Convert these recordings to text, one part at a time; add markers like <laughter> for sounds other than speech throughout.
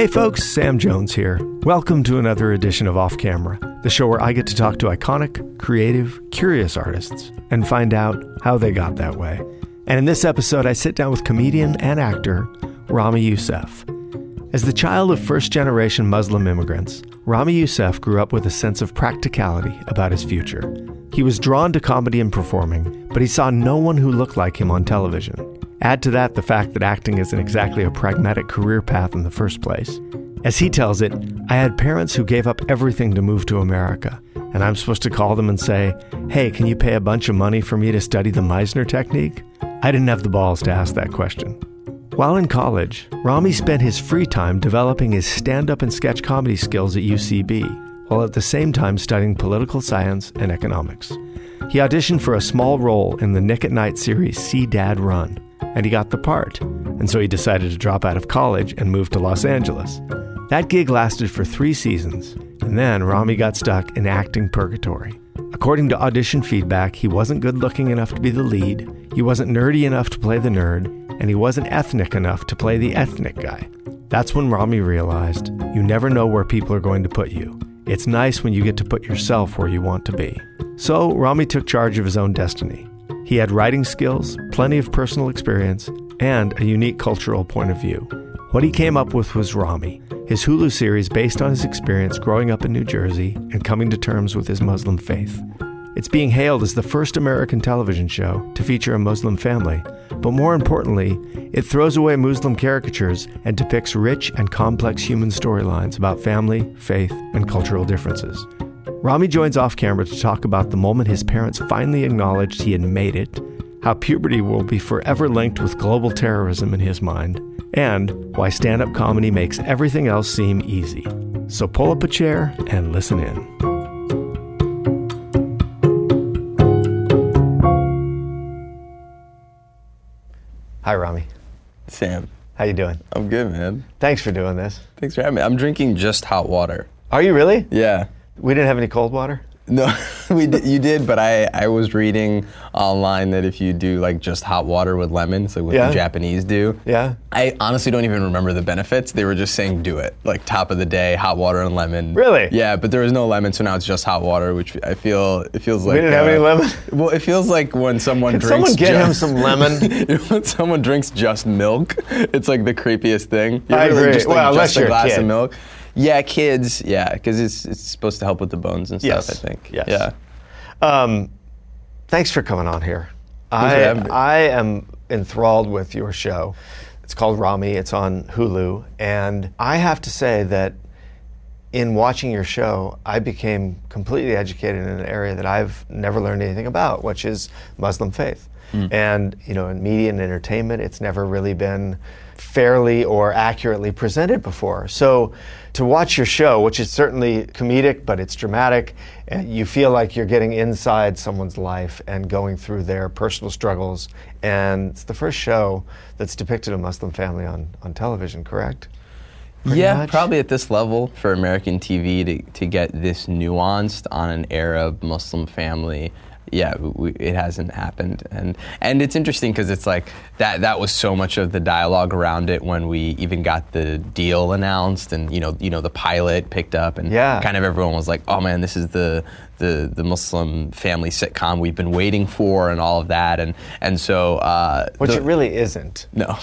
Hey folks, Sam Jones here. Welcome to another edition of Off Camera, the show where I get to talk to iconic, creative, curious artists and find out how they got that way. And in this episode, I sit down with comedian and actor Ramy Youssef. As the child of first generation Muslim immigrants, Ramy Youssef grew up with a sense of practicality about his future. He was drawn to comedy and performing, but he saw no one who looked like him on television. Add to that the fact that acting isn't exactly a pragmatic career path in the first place. As he tells it, I had parents who gave up everything to move to America, and I'm supposed to call them and say, hey, can you pay a bunch of money for me to study the Meisner technique? I didn't have the balls to ask that question. While in college, Ramy spent his free time developing his stand up and sketch comedy skills at UCB, while at the same time studying political science and economics. He auditioned for a small role in the Nick at Nite series See Dad Run, and he got the part, and so he decided to drop out of college and move to Los Angeles. That gig lasted for three seasons, and then Ramy got stuck in acting purgatory. According to audition feedback, he wasn't good looking enough to be the lead, he wasn't nerdy enough to play the nerd, and he wasn't ethnic enough to play the ethnic guy. That's when Ramy realized you never know where people are going to put you. It's nice when you get to put yourself where you want to be. So Ramy took charge of his own destiny. He had writing skills, plenty of personal experience, and a unique cultural point of view. What he came up with was Ramy, his Hulu series based on his experience growing up in New Jersey and coming to terms with his Muslim faith. It's being hailed as the first American television show to feature a Muslim family, but more importantly, it throws away Muslim caricatures and depicts rich and complex human storylines about family, faith, and cultural differences. Ramy joins off camera to talk about the moment his parents finally acknowledged he had made it, how puberty will be forever linked with global terrorism in his mind, and why stand up comedy makes everything else seem easy. So pull up a chair and listen in. Hi, Ramy. Sam, How you doing? I'm good, man. Thanks for doing this. Thanks for having me. I'm drinking just hot water. Are you really? Yeah. We didn't have any cold water? No, <laughs> we did, you did, but I, I was reading online that if you do like just hot water with lemon, so what Yeah. the Japanese do. Yeah. I honestly don't even remember the benefits. They were just saying do it, like top of the day, hot water and lemon. Really? Yeah, but there was no lemon, so now it's just hot water, which I feel it feels like. We didn't have uh, any lemon? Well, it feels like when someone Can drinks. someone get him some lemon? <laughs> when someone drinks just milk, it's like the creepiest thing. You I agree. Just, like, Well, unless just a you're a glass kid. of milk. Yeah, kids. Yeah, because it's it's supposed to help with the bones and stuff. Yes. I think. Yes. Yeah. Um, thanks for coming on here. I. I am enthralled with your show. It's called Ramy. It's on Hulu, and I have to say that in watching your show, I became completely educated in an area that I've never learned anything about, which is Muslim faith. And you know, in media and entertainment, it's never really been fairly or accurately presented before. So to watch your show, which is certainly comedic, but it's dramatic, and you feel like you're getting inside someone's life and going through their personal struggles. And it's the first show that's depicted a Muslim family on, on television, correct? Pretty yeah, much? probably at this level for American TV to, to get this nuanced on an Arab Muslim family. Yeah, we, it hasn't happened, and and it's interesting because it's like that. That was so much of the dialogue around it when we even got the deal announced, and you know, you know, the pilot picked up, and Yeah. kind of everyone was like, "Oh man, this is the the the Muslim family sitcom we've been waiting for," and all of that, and and so uh, Which the- it really isn't. no.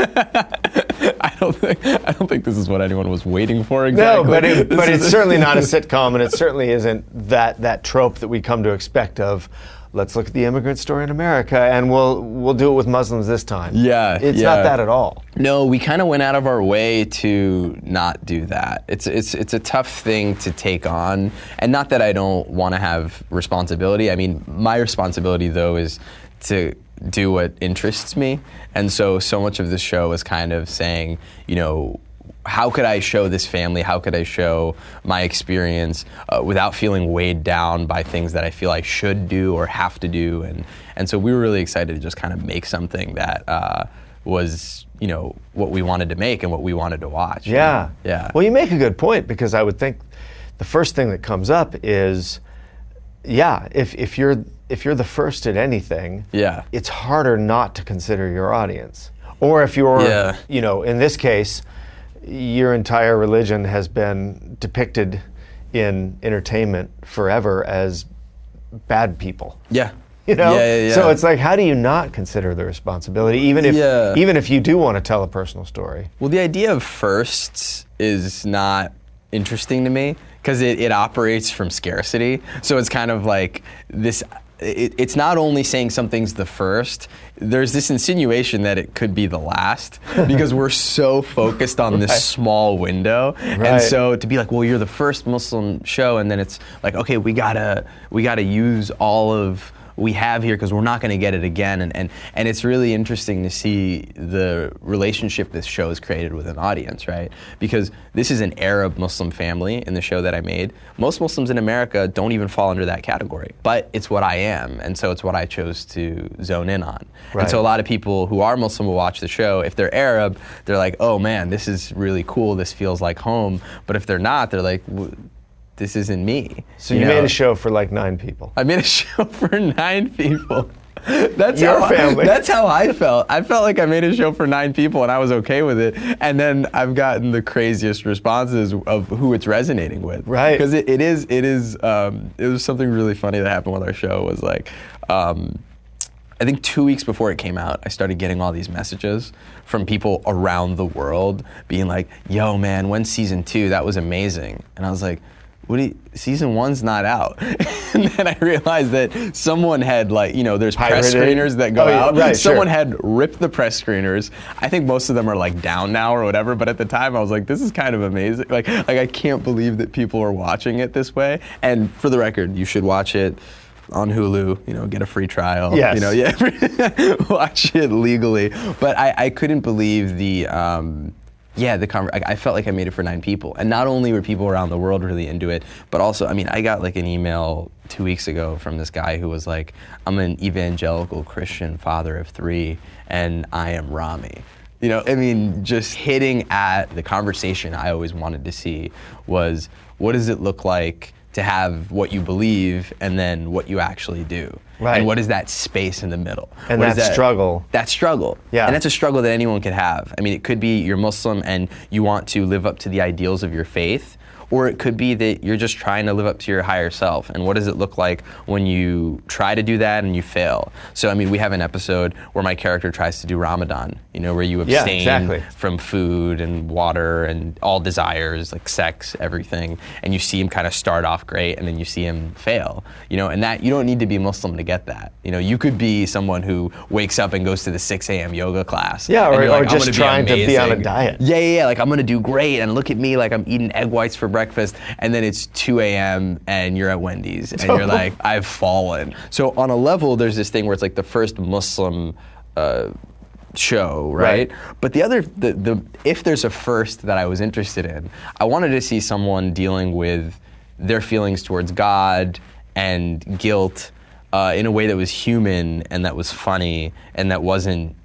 <laughs> I don't think I don't think this is what anyone was waiting for exactly. No, but it, but it's <laughs> certainly not a sitcom, and it certainly isn't that that trope that we come to expect of. Let's look at the immigrant story in America, and we'll we'll do it with Muslims this time. Yeah, it's yeah. not that at all. No, we kind of went out of our way to not do that. It's it's it's a tough thing to take on, and not that I don't want to have responsibility. I mean, my responsibility though is to do what interests me, and so so much of the show is kind of saying, you know. How could I show this family? How could I show my experience uh, without feeling weighed down by things that I feel I should do or have to do? And and so we were really excited to just kind of make something that uh, was you know what we wanted to make and what we wanted to watch. Yeah. know? yeah. Well, you make a good point because I would think the first thing that comes up is, yeah, if if you're if you're the first at anything, Yeah. it's harder not to consider your audience. Or if you're, Yeah. you know, in this case, your entire religion has been depicted in entertainment forever as bad people. Yeah. You know, Yeah, yeah, yeah. so it's like, how do you not consider the responsibility, even if Yeah. even if you do want to tell a personal story? Well, the idea of firsts is not interesting to me because it, it operates from scarcity. So it's kind of like this. It, it's not only saying something's the first. There's this insinuation that it could be the last <laughs> because we're so focused on this Right. small window, Right. and so to be like, well, you're the first Muslim show, and then it's like, okay, we gotta we gotta use all of we have here because we're not going to get it again. And, and and it's really interesting to see the relationship this show has created with an audience right? Because this is an arab muslim family in the show that i made. Most muslims in america don't even fall under that category but it's what i am and so it's what i chose to zone in on. Right. and so a lot of people who are muslim will watch the show. If they're arab they're like oh man this is really cool. This feels like home. But if they're not they're like "W- this isn't me So you, know? made a show for like nine people. I made a <laughs> show for nine people. That's Your how family. that's how I felt. I felt like I made a show for nine people and I was okay with it. And then I've gotten the craziest responses of who it's resonating with. Right. Because it, it is it is um, it was something really funny that happened with our show was like. Um, I think two weeks before it came out, I started getting all these messages from people around the world being like, yo, man, when's season two? That was amazing. And I was like, what do you, season one's not out. <laughs> and then I realized that someone had like, you know, there's press Pirated? screeners that go Oh, yeah, out. right, someone sure. had ripped the press screeners. I think most of them are like down now or whatever, but at the time I was like, this is kind of amazing. Like, like I can't believe that people are watching it this way. And for the record, you should watch it on Hulu, you know, get a free trial. Yes. You know, <laughs> yeah, watch it legally. But I, I couldn't believe the, um, yeah, the conver- I, I felt like I made it for nine people, and not only were people around the world really into it, but also, I mean, I got like an email two weeks ago from this guy who was like, "I'm an evangelical Christian father of three, and I am Ramy." You know, I mean, just hitting at the conversation I always wanted to see was, what does it look like? To have what you believe and then what you actually do. Right. And what is that space in the middle? And What is that struggle. That struggle. Yeah. And that's a struggle that anyone could have. I mean, it could be you're Muslim and you want to live up to the ideals of your faith, or it could be that you're just trying to live up to your higher self. And what does it look like when you try to do that and you fail? So, I mean, we have an episode where my character tries to do Ramadan, you know, where you Yeah, abstain exactly. from food and water and all desires like sex everything and you see him kind of start off great and then you see him fail you know and that you don't need to be muslim to get that you know you could be someone who wakes up and goes to the 6 a.m yoga class Yeah, or- you're or just trying to be on a diet. yeah yeah yeah like i'm gonna do great and look at me like i'm eating egg whites for breakfast and then it's 2 a.m and you're at wendy's and you're <laughs> like i've fallen so on a level there's this thing where it's like the first muslim uh, show, right? Right. But the other, the, the if there's a first that I was interested in, I wanted to see someone dealing with their feelings towards God and guilt uh, in a way that was human and that was funny and that wasn't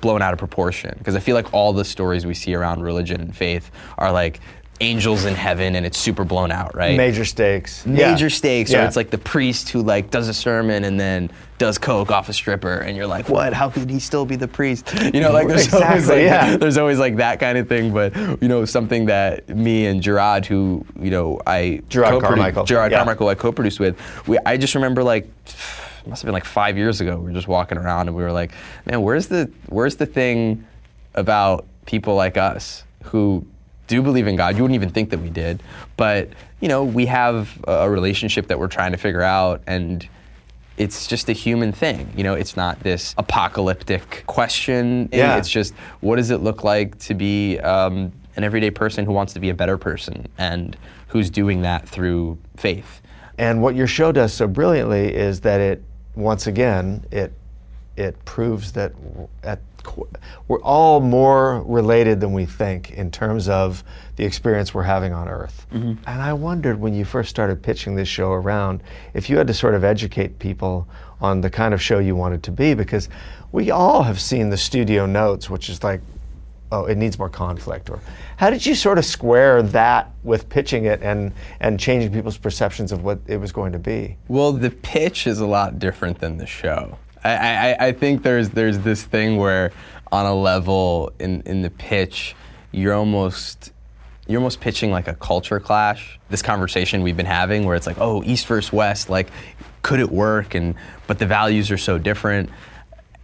blown out of proportion. Because I feel like all the stories we see around religion and faith are like angels in heaven and it's super blown out, right? Major stakes. major Yeah. stakes, Yeah. or it's like the priest who like does a sermon and then does coke off a stripper, and you're like, what? How could he still be the priest? <laughs> You know, like there's always like yeah. there's always like that kind of thing. But you know, something that me and Jerrod, who you know I Jerrod Carmichael, Jerrod yeah. Carmichael, I co-produced with, we I just remember like. It <sighs> Must have been like five years ago. We were just walking around and we were like, "Man, where's the where's the thing about people like us who do believe in God. You wouldn't even think that we did, but you know, we have a relationship that we're trying to figure out, and it's just a human thing. You know, it's not this apocalyptic question. Yeah. It's just what does it look like to be um, an everyday person who wants to be a better person and who's doing that through faith. And what your show does so brilliantly is that it, once again, it it proves that at we're all more related than we think in terms of the experience we're having on Earth. Mm-hmm. And I wondered when you first started pitching this show around if you had to sort of educate people on the kind of show you wanted to be, because we all have seen the studio notes, which is like oh, it needs more conflict? Or how did you sort of square that with pitching it and, and changing people's perceptions of what it was going to be? Well, the pitch is a lot different than the show. I, I, I think there's there's this thing where on a level in, in the pitch, you're almost you're almost pitching like a culture clash. This conversation we've been having, where it's like, oh, East versus West, like, could it work? And but the values are so different.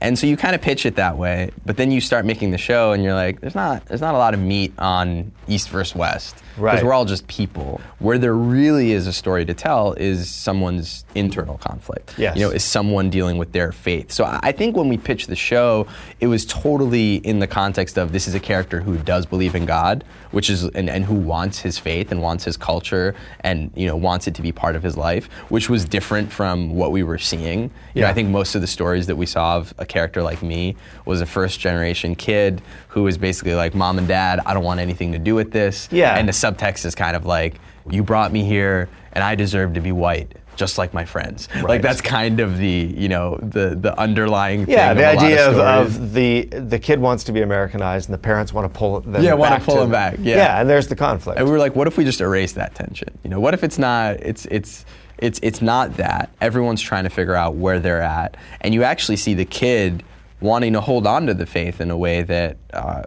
And so you kind of pitch it that way, but then you start making the show, and you're like, "There's not, there's not a lot of meat on East versus West, because Right. we're all just people." Where there really is a story to tell is someone's internal conflict. Yes. You know, is someone dealing with their faith. So I think when we pitched the show, it was totally in the context of this is a character who does believe in God, which is and, and who wants his faith and wants his culture and you know wants it to be part of his life, which was different from what we were seeing. You know, Yeah. I think most of the stories that we saw of a character like me was a first generation kid who was basically like, Mom and Dad, I don't want anything to do with this. Yeah. And the subtext is kind of like, You brought me here and I deserve to be white. Just like my friends, Right. like that's kind of the you know the the underlying Yeah, the of idea of, of the the kid wants to be Americanized and the parents want to pull them Yeah, wanna pull them back, yeah. yeah, and there's the conflict. And we were like, what if we just erase that tension? You know, what if it's not it's it's it's it's not that. Everyone's trying to figure out where they're at. And you actually see the kid wanting to hold on to the faith in a way that uh,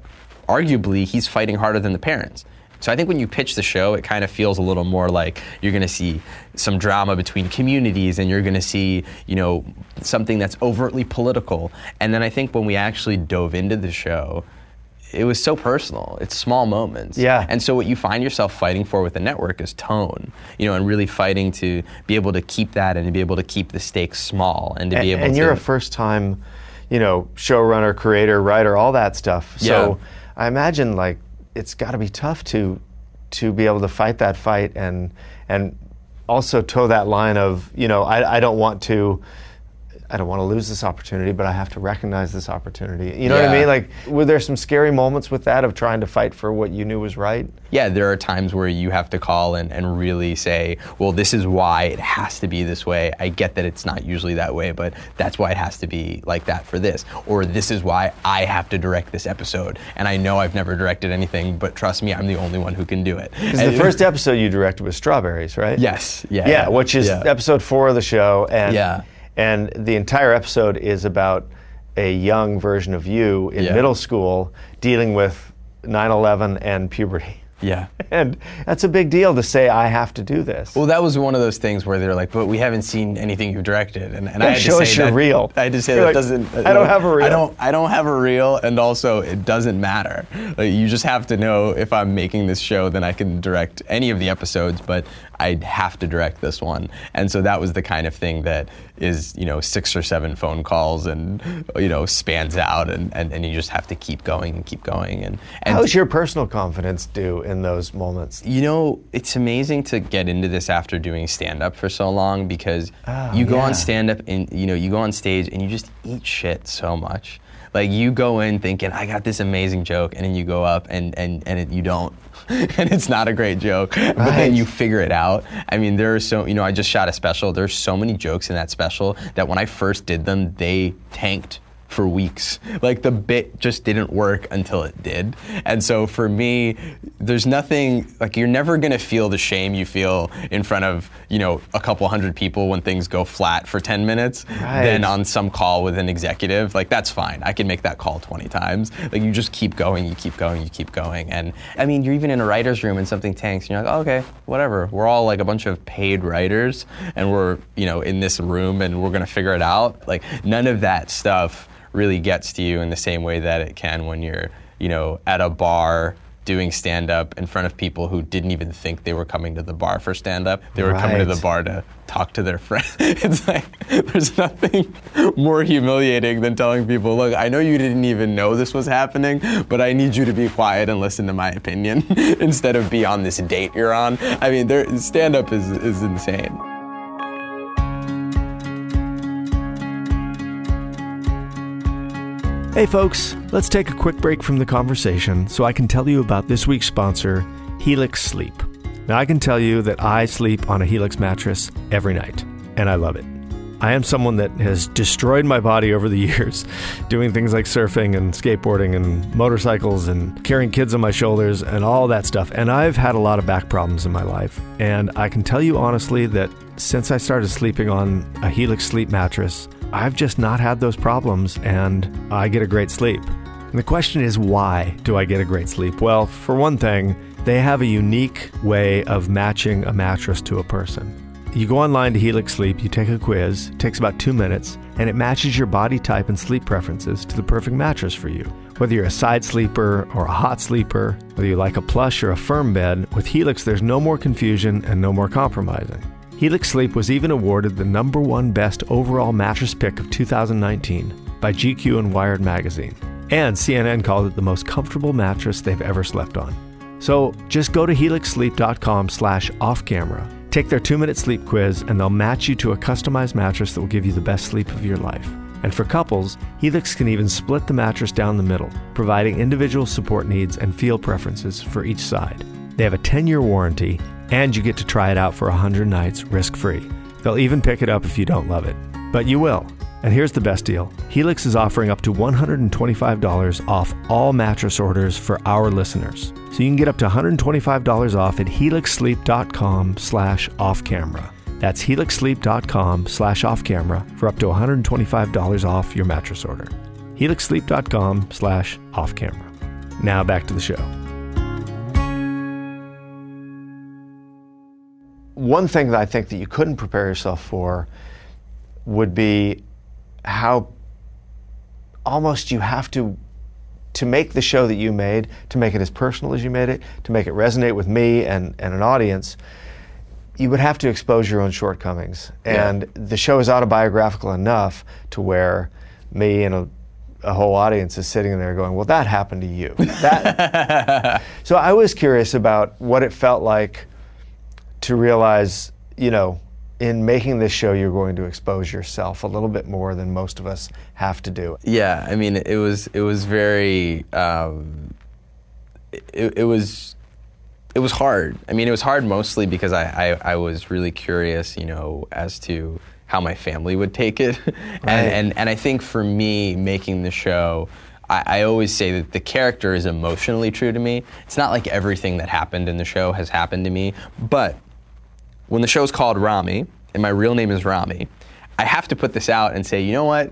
arguably he's fighting harder than the parents. So I think when you pitch the show, it kind of feels a little more like you're going to see some drama between communities, and you're going to see, you know, something that's overtly political. And then I think when we actually dove into the show, it was so personal. It's small moments. Yeah. And so what you find yourself fighting for with the network is tone, you know, and really fighting to be able to keep that and to be able to keep the stakes small and to be able and to. you're a first time, you know, showrunner, creator, writer, all that stuff. So I imagine like it's got to be tough to to be able to fight that fight and and also toe that line of you know I, I don't want to. I don't want to lose this opportunity, but I have to recognize this opportunity. You know what I mean? Like, were there some scary moments with that of trying to fight for what you knew was right? yeah, there are times where you have to call and, and really say, well, this is why it has to be this way. I get that it's not usually that way, but that's why it has to be like that for this. Or this is why I have to direct this episode. And I know I've never directed anything, but trust me, I'm the only one who can do it. Because the first episode you directed was Strawberries, right? Yes. Yeah. yeah, which is yeah. episode four of the show, and Yeah. And the entire episode is about a young version of you in Yeah. middle school dealing with 9/11 and puberty. Yeah. <laughs> And that's a big deal to say I have to do this. Well, that was one of those things where they're like, "But we haven't seen anything you've directed," and, and I had show to say your that, reel. I had to say You're that like, doesn't. "I don't have a reel." I don't. I don't have a reel, and also it doesn't matter. Like, you just have to know if I'm making this show, then I can direct any of the episodes, but I have to direct this one. And so that was the kind of thing that is, you know, six or seven phone calls, and you know, spans out, and, and, and you just have to keep going and keep going. And, and How's your personal confidence do in those moments? you know, it's amazing to get into this after doing stand up for so long because Oh, you go yeah. on stand up and you know, you go on stage and you just eat shit so much. Like you go in thinking I got this amazing joke and then you go up and and and it, you don't. <laughs> and it's not a great joke. But then you figure it out. I mean, there are so, you know, I just shot a special. There's so many jokes in that special that when I first did them, they tanked for weeks. Like the bit just didn't work until it did. And so for me, there's nothing like you're never gonna feel the shame you feel in front of, you know, a couple hundred people when things go flat for 10 minutes Right. than on some call with an executive. Like that's fine. I can make that call 20 times. Like you just keep going, you keep going, you keep going. And I mean, you're even in a writer's room and something tanks and you're like, oh, okay, whatever. We're all like a bunch of paid writers and we're, you know, in this room and we're gonna figure it out. Like none of that stuff really gets to you in the same way that it can when you're, you know, at a bar doing stand up in front of people who didn't even think they were coming to the bar for stand up. They were coming to the bar to talk to their <laughs> friends. it's like there's nothing more humiliating than telling people, "Look, I know you didn't even know this was happening, but I need you to be quiet and listen to my opinion <laughs> instead of be on this date you're on." I mean, there stand up is is insane. Hey, folks, let's take a quick break from the conversation so I can tell you about this week's sponsor, Helix Sleep. Now, I can tell you that I sleep on a Helix mattress every night, and I love it. I am someone that has destroyed my body over the <laughs> years, doing things like surfing and skateboarding and motorcycles and carrying kids on my shoulders and all that stuff. And I've had a lot of back problems in my life. And I can tell you honestly that since I started sleeping on a Helix sleep mattress, I've just not had those problems and I get a great sleep. And the question is, why do I get a great sleep? Well, for one thing, they have a unique way of matching a mattress to a person. You go online to Helix Sleep, you take a quiz, it takes about two minutes, and it matches your body type and sleep preferences to the perfect mattress for you. Whether you're a side sleeper or a hot sleeper, whether you like a plush or a firm bed, with Helix there's no more confusion and no more compromising. Helix Sleep was even awarded the number one best overall mattress pick of 2019 by GQ and Wired magazine. And CNN called it the most comfortable mattress they've ever slept on. So just go to helixsleep.com slash off camera, take their two minute sleep quiz, and they'll match you to a customized mattress that will give you the best sleep of your life. And for couples, Helix can even split the mattress down the middle, providing individual support needs and feel preferences for each side. They have a 10 year warranty, and you get to try it out for 100 nights risk free. They'll even pick it up if you don't love it. But you will. And here's the best deal Helix is offering up to $125 off all mattress orders for our listeners. So you can get up to $125 off at helixsleep.com slash off camera. That's helixsleep.com slash off camera for up to $125 off your mattress order. helixsleep.com slash off camera. Now back to the show. One thing that I think that you couldn't prepare yourself for would be how almost you have to to make the show that you made, to make it as personal as you made it, to make it resonate with me and, and an audience, you would have to expose your own shortcomings. And the show is autobiographical enough to where me and a, a whole audience is sitting there going, Well, that happened to you. That <laughs> so I was curious about what it felt like to realize, you know, in making this show, you're going to expose yourself a little bit more than most of us have to do. Yeah, I mean, it was it was very um, it, it was it was hard. I mean, it was hard mostly because I, I, I was really curious, you know, as to how my family would take it, <laughs> and, and and I think for me making the show. I, I always say that the character is emotionally true to me. It's not like everything that happened in the show has happened to me, but when the show's called Ramy and my real name is Ramy, I have to put this out and say, you know what?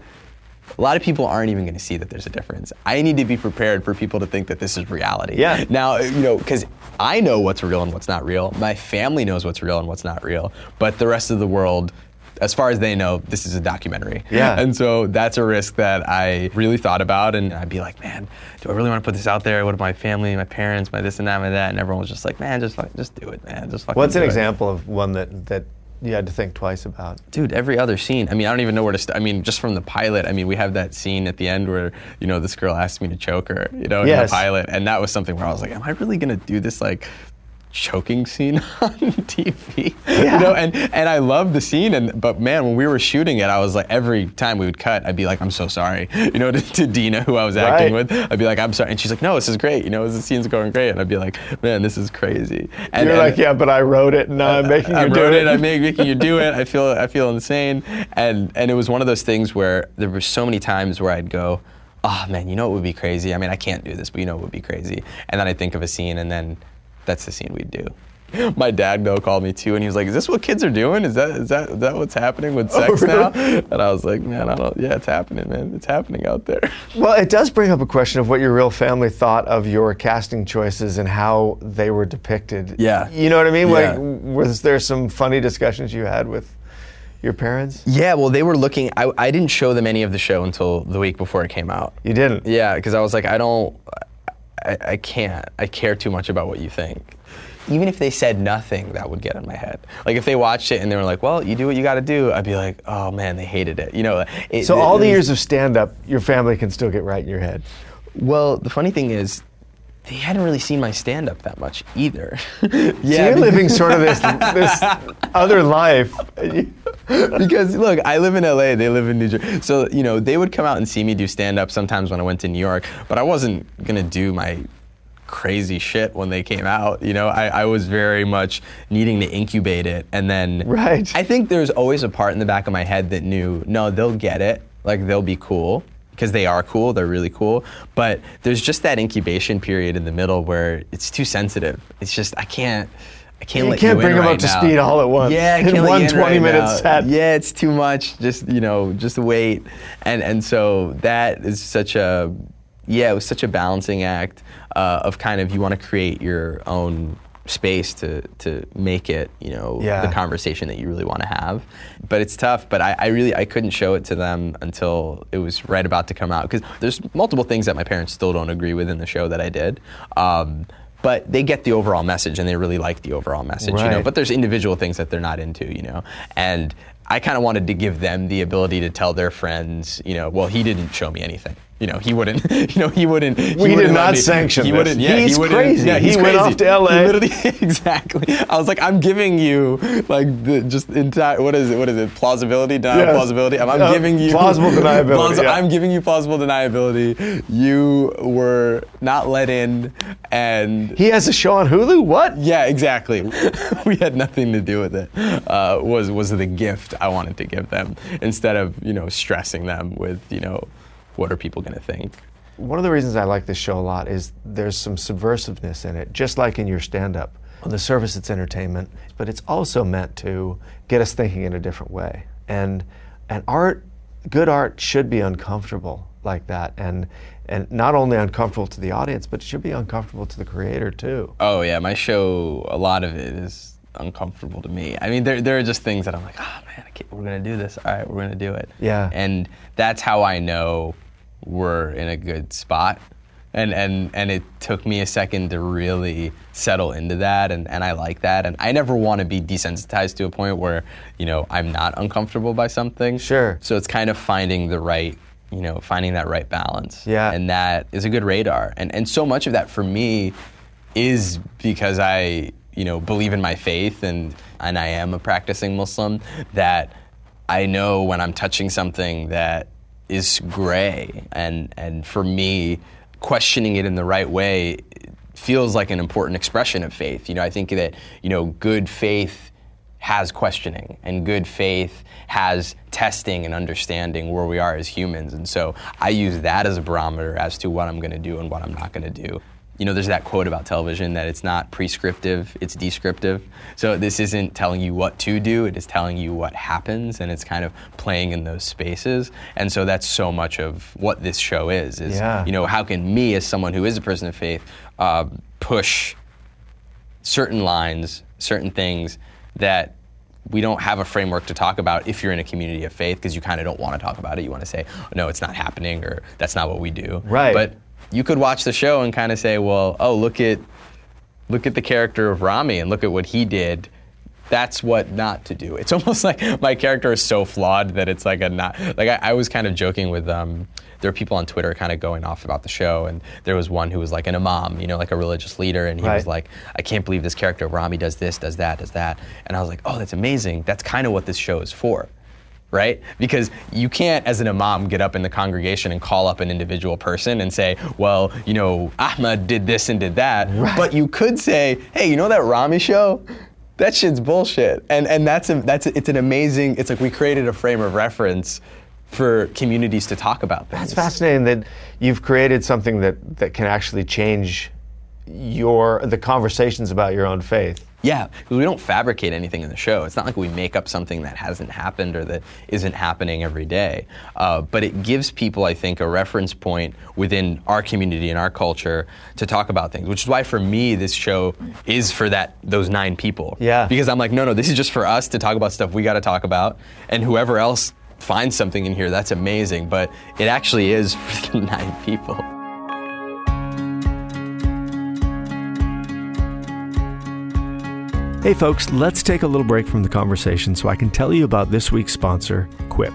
A lot of people aren't even going to see that there's a difference. I need to be prepared for people to think that this is reality. Yeah. Now, you know, because I know what's real and what's not real. My family knows what's real and what's not real. But the rest of the world, as far as they know, this is a documentary. Yeah. And so that's a risk that I really thought about. And I'd be like, man, do I really want to put this out there? What if my family, my parents, my this and that, my that? And everyone was just like, man, just like, just do it, man. Just fucking What's an it." example of one that, that you had to think twice about? Dude, every other scene. I mean, I don't even know where to start. I mean, just from the pilot. I mean, we have that scene at the end where you know this girl asked me to choke her. You know, in the pilot, and that was something where I was like, "Am I really gonna do this like choking scene <laughs> on TV?" Yeah. You know, and and I love the scene, and but man, when we were shooting it, I was like, every time we would cut, I'd be like, "I'm so sorry," <laughs> you know, to, to Dina, who I was acting Right. with. I'd be like, "I'm sorry," and she's like, "No, this is great." You know, the scene's going great, and I'd be like, "Man, this is crazy." And, You're and- like, yeah, but I wrote it and now I'm making I you do wrote it. it. I'm <laughs> making you do it. I feel I feel insane. And and it was one of those things where there were so many times where I'd go, oh man, you know it would be crazy? I mean, I can't do this, but you know it would be crazy? And then I'd think of a scene, and then that's the scene we'd do. <laughs> My dad though called me too, and he was like, "Is this what kids are doing? Is that is that is that what's happening with <laughs> oh, sex now?" And I was like, "Man, I don't. Yeah, it's happening, man. It's happening out there." <laughs> Well, it does bring up a question of what your real family thought of your casting choices and how they were depicted. Yeah. You know what I mean? Yeah. Like, was there some funny discussions you had with your parents? Yeah, well, they were looking. I, I didn't show them any of the show until the week before it came out. You didn't? Yeah, because I was like, I don't, I, I can't. I care too much about what you think. Even if they said nothing, that would get in my head. Like if they watched it and they were like, "Well, you do what you got to do," I'd be like, "Oh man, they hated it." You know. It, So it- all the years of stand-up, your family can still get right in your head. Well, the funny thing is, they hadn't really seen my stand up that much either. <laughs> yeah, so you're living sort of this <laughs> this other life. because look, I live in LA, they live in New Jersey. So, you know, they would come out and see me do stand up sometimes when I went to New York, but I wasn't going to do my crazy shit when they came out. You know, I, I was very much needing to incubate it. And then Right. I think there's always a part in the back of my head that knew, no, they'll get it. Like, they'll be cool. Because they are cool, they're really cool. But there's just that incubation period in the middle where it's too sensitive. It's just I can't, I can't You let can't you bring in them up right to now. speed all at once. Yeah, I In can't let one you in 20 right minute now. set. Yeah, it's too much. Just you know, just wait, and and so that is such a yeah, it was such a balancing act uh, of kind of you want to create your own space to to make it you know Yeah. the conversation that you really want to have but it's tough but I, I really i couldn't show it to them until it was right about to come out because there's multiple things that my parents still don't agree with in the show that i did um, but they get the overall message and they really like the overall message right. you know but there's individual things that they're not into you know and i kind of wanted to give them the ability to tell their friends you know well he didn't show me anything you know he wouldn't <laughs> you know he wouldn't he We did wouldn't let not me- sanction he this. wouldn't yeah He's he wouldn't crazy. yeah he's He went crazy. off to LA. <laughs> Exactly. I was like, I'm giving you like the just entire what is it? What is it? Plausibility, denial, Yes. plausibility. I'm, I'm Uh, giving you plausible <laughs> deniability, yeah. I'm giving you plausible deniability. You were not let in, and He has a show on Hulu? What? yeah, exactly. we had nothing to do with it. Uh, was was the gift I wanted to give them instead of you know stressing them with you know what are people going to think. One of the reasons I like this show a lot is there's some subversiveness in it, just like in your stand up. On the surface, it's entertainment, but it's also meant to get us thinking in a different way. And, and art, good art, should be uncomfortable like that. And, and not only uncomfortable to the audience, but it should be uncomfortable to the creator too. Oh yeah, my show. A lot of it is uncomfortable to me. I mean, there there are just things that I'm like, oh man, we're gonna do this. All right, we're gonna do it. Yeah. And that's how I know we're in a good spot. And and and it took me a second to really settle into that, and, and I like that. And I never want to be desensitized to a point where you know I'm not uncomfortable by something. Sure. So it's kind of finding the right, you know, finding that right balance. Yeah. And that is a good radar. And and so much of that for me is because I, you know, believe in my faith and and I am a practicing Muslim that I know when I'm touching something that is gray and and for me questioning it in the right way feels like an important expression of faith. You know, I think that, you know, good faith has questioning and good faith has testing and understanding where we are as humans. And so I use that as a barometer as to what I'm going to do and what I'm not going to do. You know, there's that quote about television that it's not prescriptive, it's descriptive. So this isn't telling you what to do, it is telling you what happens and it's kind of playing in those spaces. And so that's so much of what this show is is Yeah. you know, how can me as someone who is a person of faith uh, push certain lines, certain things that we don't have a framework to talk about if you're in a community of faith because you kind of don't want to talk about it. You want to say, no, it's not happening or that's not what we do. Right. But you could watch the show and kind of say, well, oh, look at look at the character of Ramy and look at what he did. That's what not to do. <laughs> It's almost like my character is so flawed that it's like a not like I, I was kind of joking with um there were people on Twitter kind of going off about the show and there was one who was like an imam, you know, like a religious leader, and he was Right. like, I can't believe this character Ramy does this, does that, does that. And I was like, Oh, that's amazing. That's kind of what this show is for right? Because you can't, as an imam, get up in the congregation and call up an individual person and say, well, you know, Ahmad did this and did that. Right. But you could say, hey, you know that Ramy show? That shit's bullshit. And and that's a, that's a, it's an amazing. It's like we created a frame of reference for communities to talk about things. It's fascinating that you've created something that, that can actually change your the conversations about your own faith. Yeah, because we don't fabricate anything in the show. It's not like we make up something that hasn't happened or that isn't happening every day. Uh, but it gives people, I think, a reference point within our community and our culture to talk about things. Which is why, for me, this show is for that those nine people. Yeah. Because I'm like, no, no, this is just for us to talk about stuff we got to talk about, and whoever else finds something in here, that's amazing. But it actually is <laughs> for the nine people. Hey folks, let's take a little break from the conversation so I can tell you about this week's sponsor, Quip.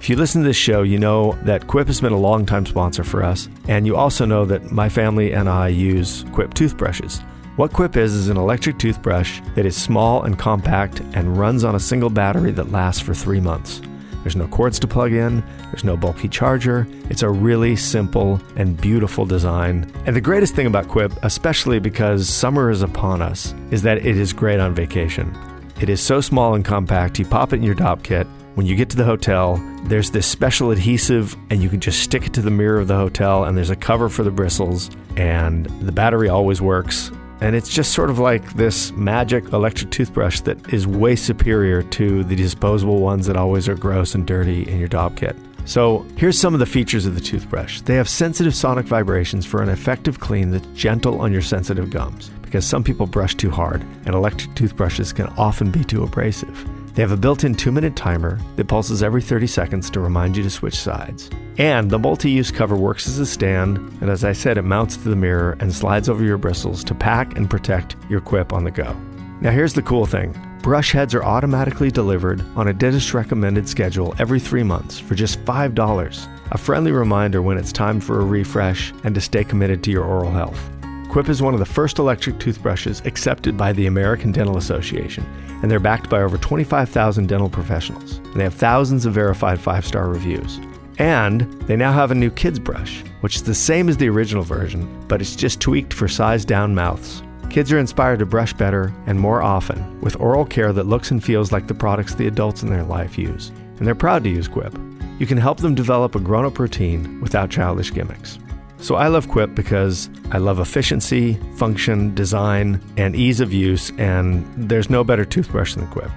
If you listen to this show, you know that Quip has been a longtime sponsor for us, and you also know that my family and I use Quip toothbrushes. What Quip is is an electric toothbrush that is small and compact and runs on a single battery that lasts for three months. There's no cords to plug in, there's no bulky charger. It's a really simple and beautiful design. And the greatest thing about Quip, especially because summer is upon us, is that it is great on vacation. It is so small and compact, you pop it in your Dopp kit. When you get to the hotel, there's this special adhesive, and you can just stick it to the mirror of the hotel, and there's a cover for the bristles, and the battery always works. And it's just sort of like this magic electric toothbrush that is way superior to the disposable ones that always are gross and dirty in your Dopp kit. So, here's some of the features of the toothbrush. They have sensitive sonic vibrations for an effective clean that's gentle on your sensitive gums, because some people brush too hard, and electric toothbrushes can often be too abrasive. They have a built in two minute timer that pulses every 30 seconds to remind you to switch sides. And the multi use cover works as a stand, and as I said, it mounts to the mirror and slides over your bristles to pack and protect your quip on the go. Now, here's the cool thing brush heads are automatically delivered on a dentist recommended schedule every three months for just $5. A friendly reminder when it's time for a refresh and to stay committed to your oral health. Quip is one of the first electric toothbrushes accepted by the American Dental Association, and they're backed by over 25,000 dental professionals. And they have thousands of verified five star reviews. And they now have a new kids brush, which is the same as the original version, but it's just tweaked for size down mouths. Kids are inspired to brush better and more often with oral care that looks and feels like the products the adults in their life use. And they're proud to use Quip. You can help them develop a grown up routine without childish gimmicks. So I love Quip because I love efficiency, function, design, and ease of use, and there's no better toothbrush than Quip.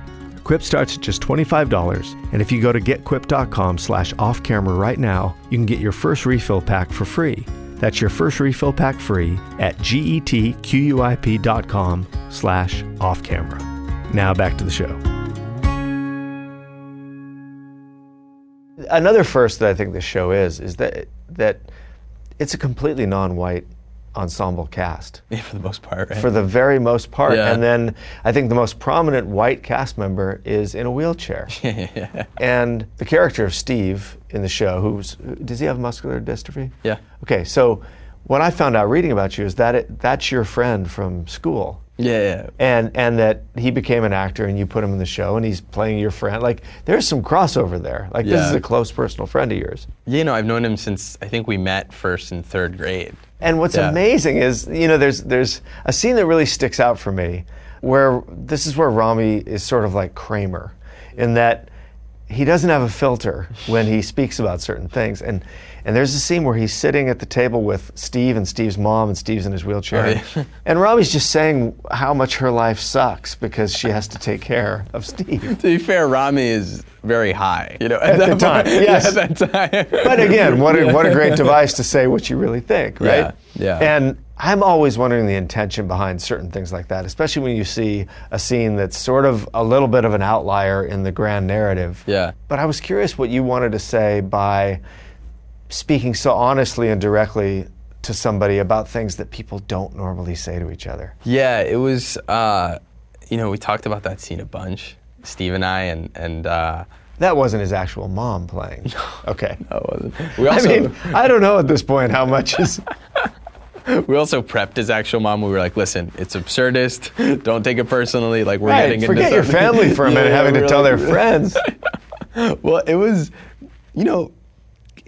Quip starts at just $25, and if you go to getquip.com slash off camera right now, you can get your first refill pack for free. That's your first refill pack free at getquip.com slash off camera. Now back to the show. Another first that I think this show is, is that, that it's a completely non-white ensemble cast. Yeah, for the most part, right? For the very most part. Yeah. And then I think the most prominent white cast member is in a wheelchair. <laughs> yeah. And the character of Steve in the show, who's does he have muscular dystrophy? Yeah. Okay, so what I found out reading about you is that it, that's your friend from school. Yeah, yeah. And and that he became an actor and you put him in the show and he's playing your friend. Like there's some crossover there. Like this is a close personal friend of yours. You know, I've known him since I think we met first in third grade. And what's Yeah. amazing is, you know, there's there's a scene that really sticks out for me, where this is where Ramy is sort of like Kramer, in that he doesn't have a filter when he speaks about certain things. And and there's a scene where he's sitting at the table with Steve and Steve's mom, and Steve's in his wheelchair, Oh, yeah. <laughs> and Ramy's just saying how much her life sucks because she has to take care of Steve. To be fair, Rami is very high. You know, At that the time, point- <laughs> yes. Yeah, at that time. <laughs> But again, what a, what a great device to say what you really think, right? Yeah, yeah. And I'm always wondering the intention behind certain things like that, especially when you see a scene that's sort of a little bit of an outlier in the grand narrative. Yeah. But I was curious what you wanted to say by speaking so honestly and directly to somebody about things that people don't normally say to each other. Yeah, it was. Uh, you know, we talked about that scene a bunch, Steve and I, and and uh, That wasn't his actual mom playing. <laughs> Okay. no, it wasn't. <laughs> We I mean, I don't know at this point how much is. <laughs> we also prepped his actual mom. We were like, listen, it's absurdist. Don't take it personally. Like we're Right, getting forget into your family for a minute, Yeah, having to tell their friends. well, it was, you know,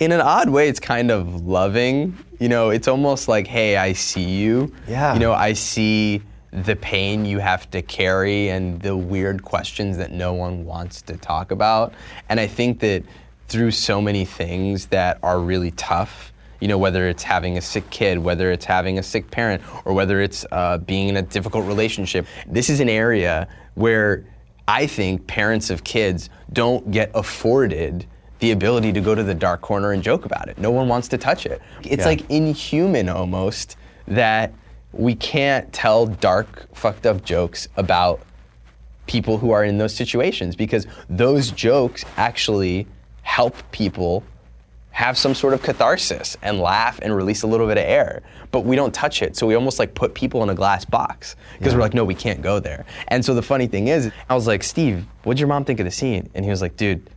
in an odd way, it's kind of loving. You know, it's almost like, hey, I see you. Yeah. You know, I see the pain you have to carry and the weird questions that no one wants to talk about. And I think that through so many things that are really tough, you know, whether it's having a sick kid, whether it's having a sick parent, or whether it's uh, being in a difficult relationship, this is an area where I think parents of kids don't get afforded the ability to go to the dark corner and joke about it. No one wants to touch it. It's Yeah. like inhuman almost that we can't tell dark, fucked up jokes about people who are in those situations because those jokes actually help people have some sort of catharsis and laugh and release a little bit of air. But we don't touch it. So we almost like put people in a glass box because we're like, no, we can't go there. And so the funny thing is, I was like, Steve, what'd your mom think of the scene? And he was like, dude,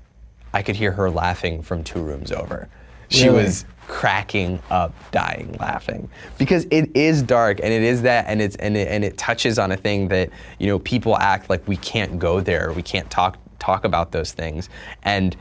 I could hear her laughing from two rooms over. She Really? was cracking up, dying laughing because it is dark and it is that and it's and it, and it touches on a thing that you know people act like we can't go there, we can't talk talk about those things, and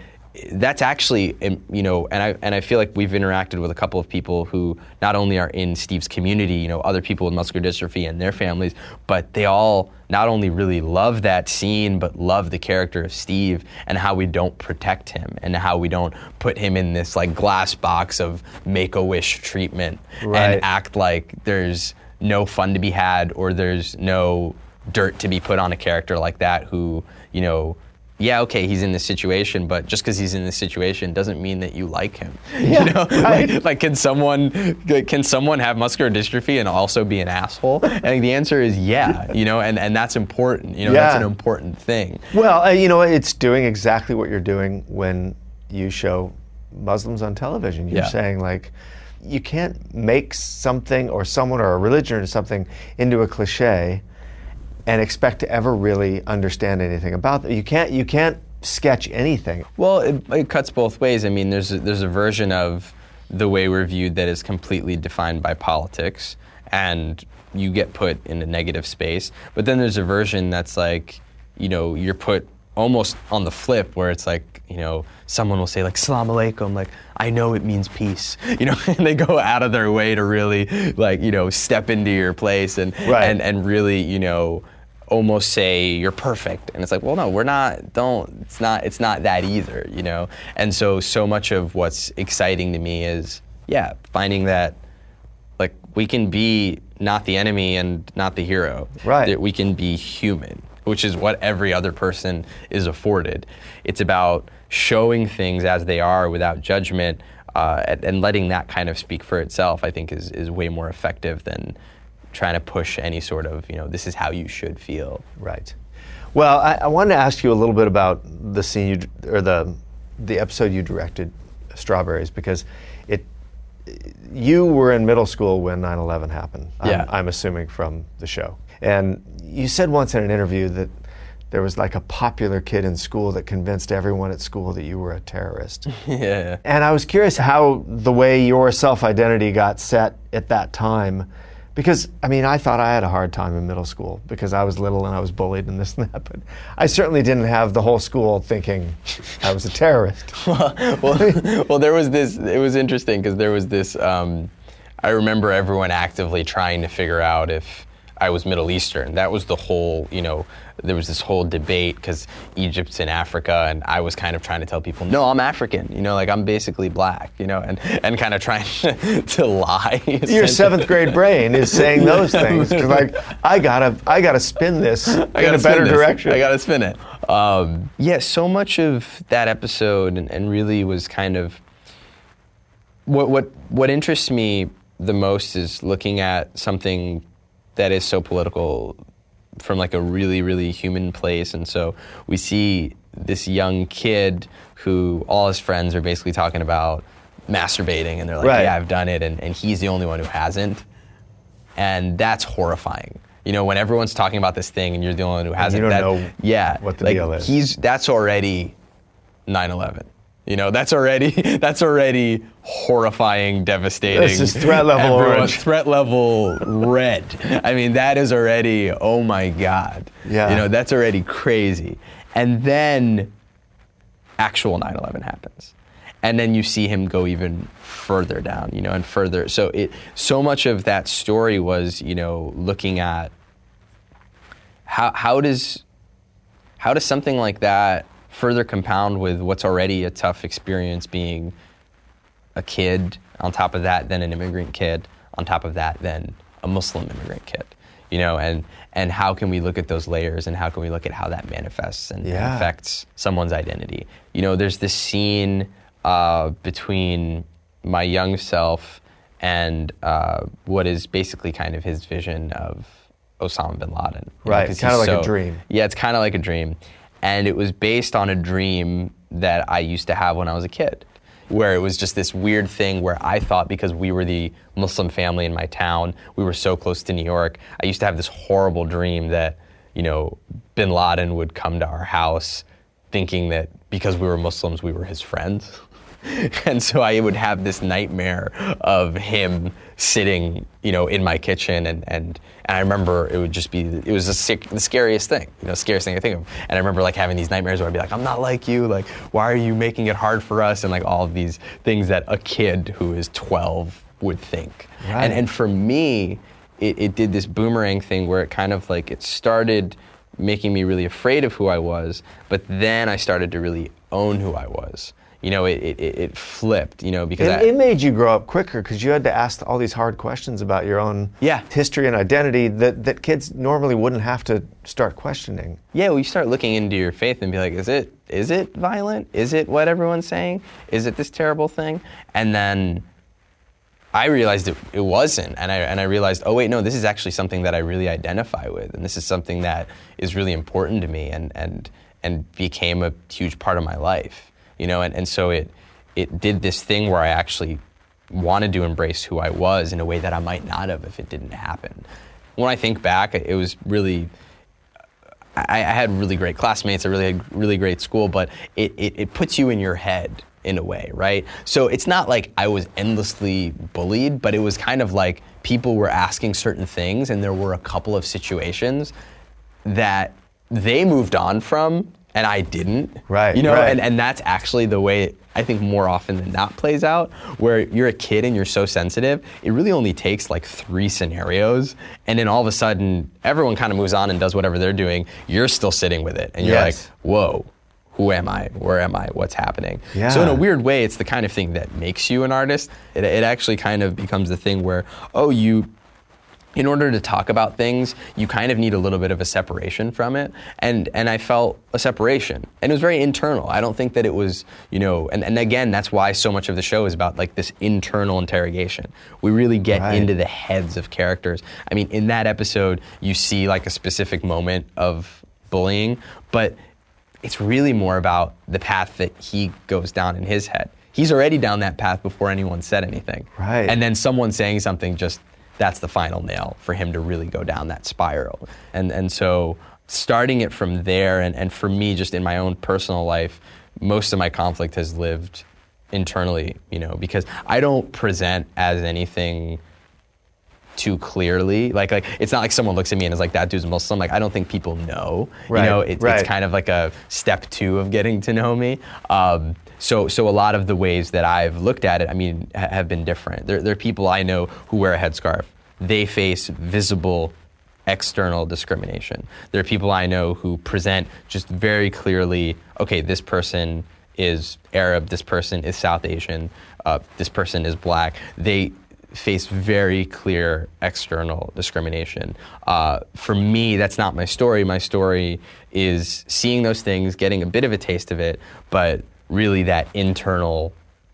that's actually um, you know and I and I feel like we've interacted with a couple of people who not only are in Steve's community, you know, other people with muscular dystrophy and their families, but they all not only really love that scene but love the character of Steve and how we don't protect him and how we don't put him in this like glass box of make-a-wish treatment Right. and act like there's no fun to be had or there's no dirt to be put on a character like that who, you know, yeah, okay, he's in this situation, but just because he's in this situation doesn't mean that you like him. <laughs> Yeah, you know, <laughs> right. like, like, can someone can someone have muscular dystrophy and also be an asshole? <laughs> And the answer is yeah. You know, and, and that's important. You know, that's an important thing. Well, uh, you know, it's doing exactly what you're doing when you show Muslims on television. You're Yeah. saying like, you can't make something or someone or a religion or something into a cliche and expect to ever really understand anything about it. You can't. You can't sketch anything. Well, it, it cuts both ways. I mean, there's a, there's a version of the way we're viewed that is completely defined by politics, and you get put in a negative space. But then there's a version that's like, you know, you're put almost on the flip, where it's like, you know, someone will say like "Salam alaikum," like I know it means peace, <laughs> you know, and they go out of their way to really like, you know, step into your place and Right. and and really, you know almost say you're perfect. And it's like well no we're not don't it's not it's not that either you know? And so so much of what's exciting to me is yeah finding that like we can be not the enemy and not the hero. Right. that we can be human which is what every other person is afforded. It's about showing things as they are without judgment uh, and, and letting that kind of speak for itself i think is, is way more effective than trying to push any sort of you know this is how you should feel Right. Well, I, I wanted to ask you a little bit about the scene you, or the the episode you directed, Strawberries, because it you were in middle school when 9/11 happened. Yeah. I'm, I'm assuming from the show, and you said once in an interview that there was like a popular kid in school that convinced everyone at school that you were a terrorist. <laughs> yeah And I was curious how the way your self identity got set at that time. Because, I mean, I thought I had a hard time in middle school because I was little and I was bullied and this and that. But I certainly didn't have the whole school thinking I was a terrorist. <laughs> well, <laughs> well, there was this. It was interesting because there was this. Um, I remember everyone actively trying to figure out if I was Middle Eastern. That was the whole. You know, there was this whole debate because Egypt's in Africa, and I was kind of trying to tell people, no, I'm African. You know, like I'm basically black. You know, and and kind of trying <laughs> to lie. Your seventh grade brain is saying <laughs> those things. 'Cause, like, I gotta, I gotta spin this I in gotta a better this. direction. I gotta spin it. Um, yeah, so much of that episode and, and really was kind of what what what interests me the most is looking at something that is so political from like a really really human place and so we see this young kid who all his friends are basically talking about masturbating and they're like Right. yeah I've done it and, and he's the only one who hasn't and that's horrifying. You know, when everyone's talking about this thing and you're the only one who hasn't. you don't that, know yeah, what the like, deal is. He's that's already 9/11. You know, that's already <laughs> that's already horrifying, devastating. This is threat level Everyone- orange. <laughs> Threat level red. I mean, that is already oh my god. Yeah. You know, that's already crazy. And then actual 9/11 happens. And then you see him go even further down, you know, and further. So it so much of that story was, you know, looking at how how does how does something like that further compound with what's already a tough experience being a kid on top of that then an immigrant kid on top of that then a muslim immigrant kid you know and and how can we look at those layers and how can we look at how that manifests and, and affects someone's identity you know there's this scene uh, between my young self and uh, what is basically kind of his vision of Osama bin Laden. Right, know, 'cause kinda he's like a dream. Yeah, it's kind of like a dream. And it was based on a dream that I used to have when I was a kid, where it was just this weird thing where I thought because we were the Muslim family in my town, we were so close to New York, I used to have this horrible dream that, you know, bin Laden would come to our house thinking that because we were Muslims, we were his friends. <laughs> <laughs> and so I would have this nightmare of him sitting, you know, in my kitchen, and and, and I remember it would just be it was the, sick, the scariest thing, you know, scariest thing I think of. And I remember like having these nightmares where I'd be like, I'm not like you, like why are you making it hard for us, and like all of these things that a kid who is 12 would think. Right. And and for me, it, it did this boomerang thing where it kind of like it started making me really afraid of who I was, but then I started to really own who I was. You know, it, it, it flipped, you know, because It, I, it made you grow up quicker because you had to ask all these hard questions about your own Yeah. history and identity that, that kids normally wouldn't have to start questioning. yeah, well, you start looking into your faith and be like, is it is it violent? Is it what everyone's saying? Is it this terrible thing? And then I realized it, it wasn't, and I and I realized, oh wait, no, this is actually something that I really identify with, and this is something that is really important to me, and and and became a huge part of my life, you know, and, and so it it did this thing where I actually wanted to embrace who I was in a way that I might not have if it didn't happen. When I think back, it was really I, I had really great classmates, I really had really great school, but it, it, it puts you in your head in a way, right? So it's not like I was endlessly bullied, but it was kind of like people were asking certain things, and there were a couple of situations that they moved on from and I didn't. Right, You know, right. and, and that's actually the way I think more often than not plays out, where you're a kid and you're so sensitive, it really only takes like three scenarios, and then all of a sudden everyone kind of moves on and does whatever they're doing. You're still sitting with it, and you're Yes. like, whoa. Who am I? Where am I? What's happening? Yeah. So in a weird way, it's the kind of thing that makes you an artist. It, it actually kind of becomes the thing where, oh, you in order to talk about things, you kind of need a little bit of a separation from it. And and I felt a separation. And it was very internal. I don't think that it was, you know, and, and again, that's why so much of the show is about like this internal interrogation. We really get Right. into the heads of characters. I mean, in that episode, you see like a specific moment of bullying, but it's really more about the path that he goes down in his head. He's already down that path before anyone said anything. Right. And then someone saying something just that's the final nail for him to really go down that spiral. And and so starting it from there and, and for me just in my own personal life, most of my conflict has lived internally, you know, because I don't present as anything too clearly. Like like it's not like someone looks at me and is like that dude's Muslim. Like I don't think people know. Right, You know, it, right. it's kind of like a step two of getting to know me. Um, so so a lot of the ways that I've looked at it, I mean, ha- have been different. There, there are people I know who wear a headscarf. They face visible external discrimination. There are people I know who present just very clearly, okay, this person is Arab, this person is South Asian, uh, this person is black. They face very clear external discrimination. Uh, for me, that's not my story. My story is seeing those things, getting a bit of a taste of it, but really that internal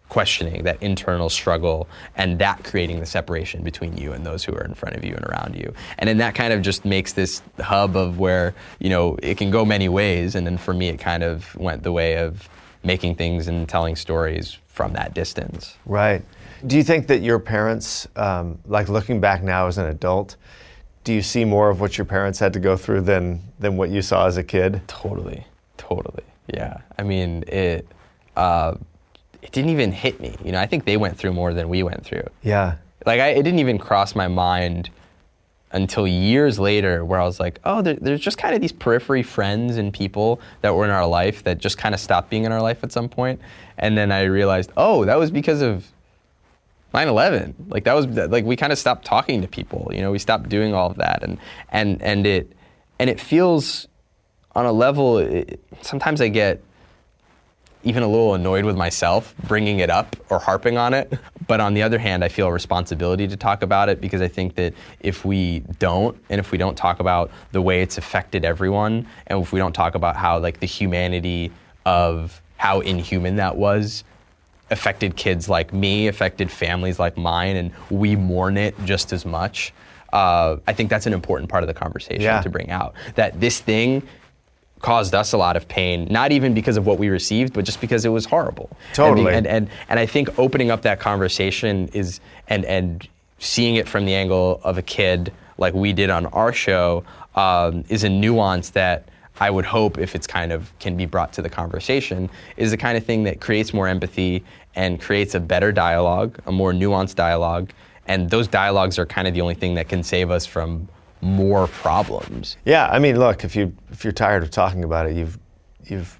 questioning, that internal struggle, and that creating the separation between you and those who are in front of you and around you. And then that kind of just makes this hub of where, you know, it can go many ways. And then for me, it kind of went the way of making things and telling stories from that distance. Right. Do you think that your parents, um, like looking back now as an adult, do you see more of what your parents had to go through than than what you saw as a kid? Totally, totally. Yeah. I mean, it. Uh, it didn't even hit me. You know, I think they went through more than we went through. Yeah. Like, I, it didn't even cross my mind until years later, where I was like, oh, there, there's just kind of these periphery friends and people that were in our life that just kind of stopped being in our life at some point. And then I realized, oh, that was because of 9/11. Like that was like we kind of stopped talking to people. You know, we stopped doing all of that, and and and it and it feels on a level. It, sometimes I get even a little annoyed with myself bringing it up or harping on it. But on the other hand, I feel a responsibility to talk about it because I think that if we don't, and if we don't talk about the way it's affected everyone, and if we don't talk about how like the humanity of how inhuman that was affected kids like me, affected families like mine, and we mourn it just as much. Uh, I think that's an important part of the conversation Yeah. to bring out. That this thing caused us a lot of pain, not even because of what we received, but just because it was horrible. And Totally. And and, and, I think opening up that conversation is and and seeing it from the angle of a kid like we did on our show um, is a nuance that I would hope if it's kind of can be brought to the conversation is the kind of thing that creates more empathy and creates a better dialogue, a more nuanced dialogue. And those dialogues are kind of the only thing that can save us from more problems. Yeah. I mean, look, if you if you're tired of talking about it, you've you've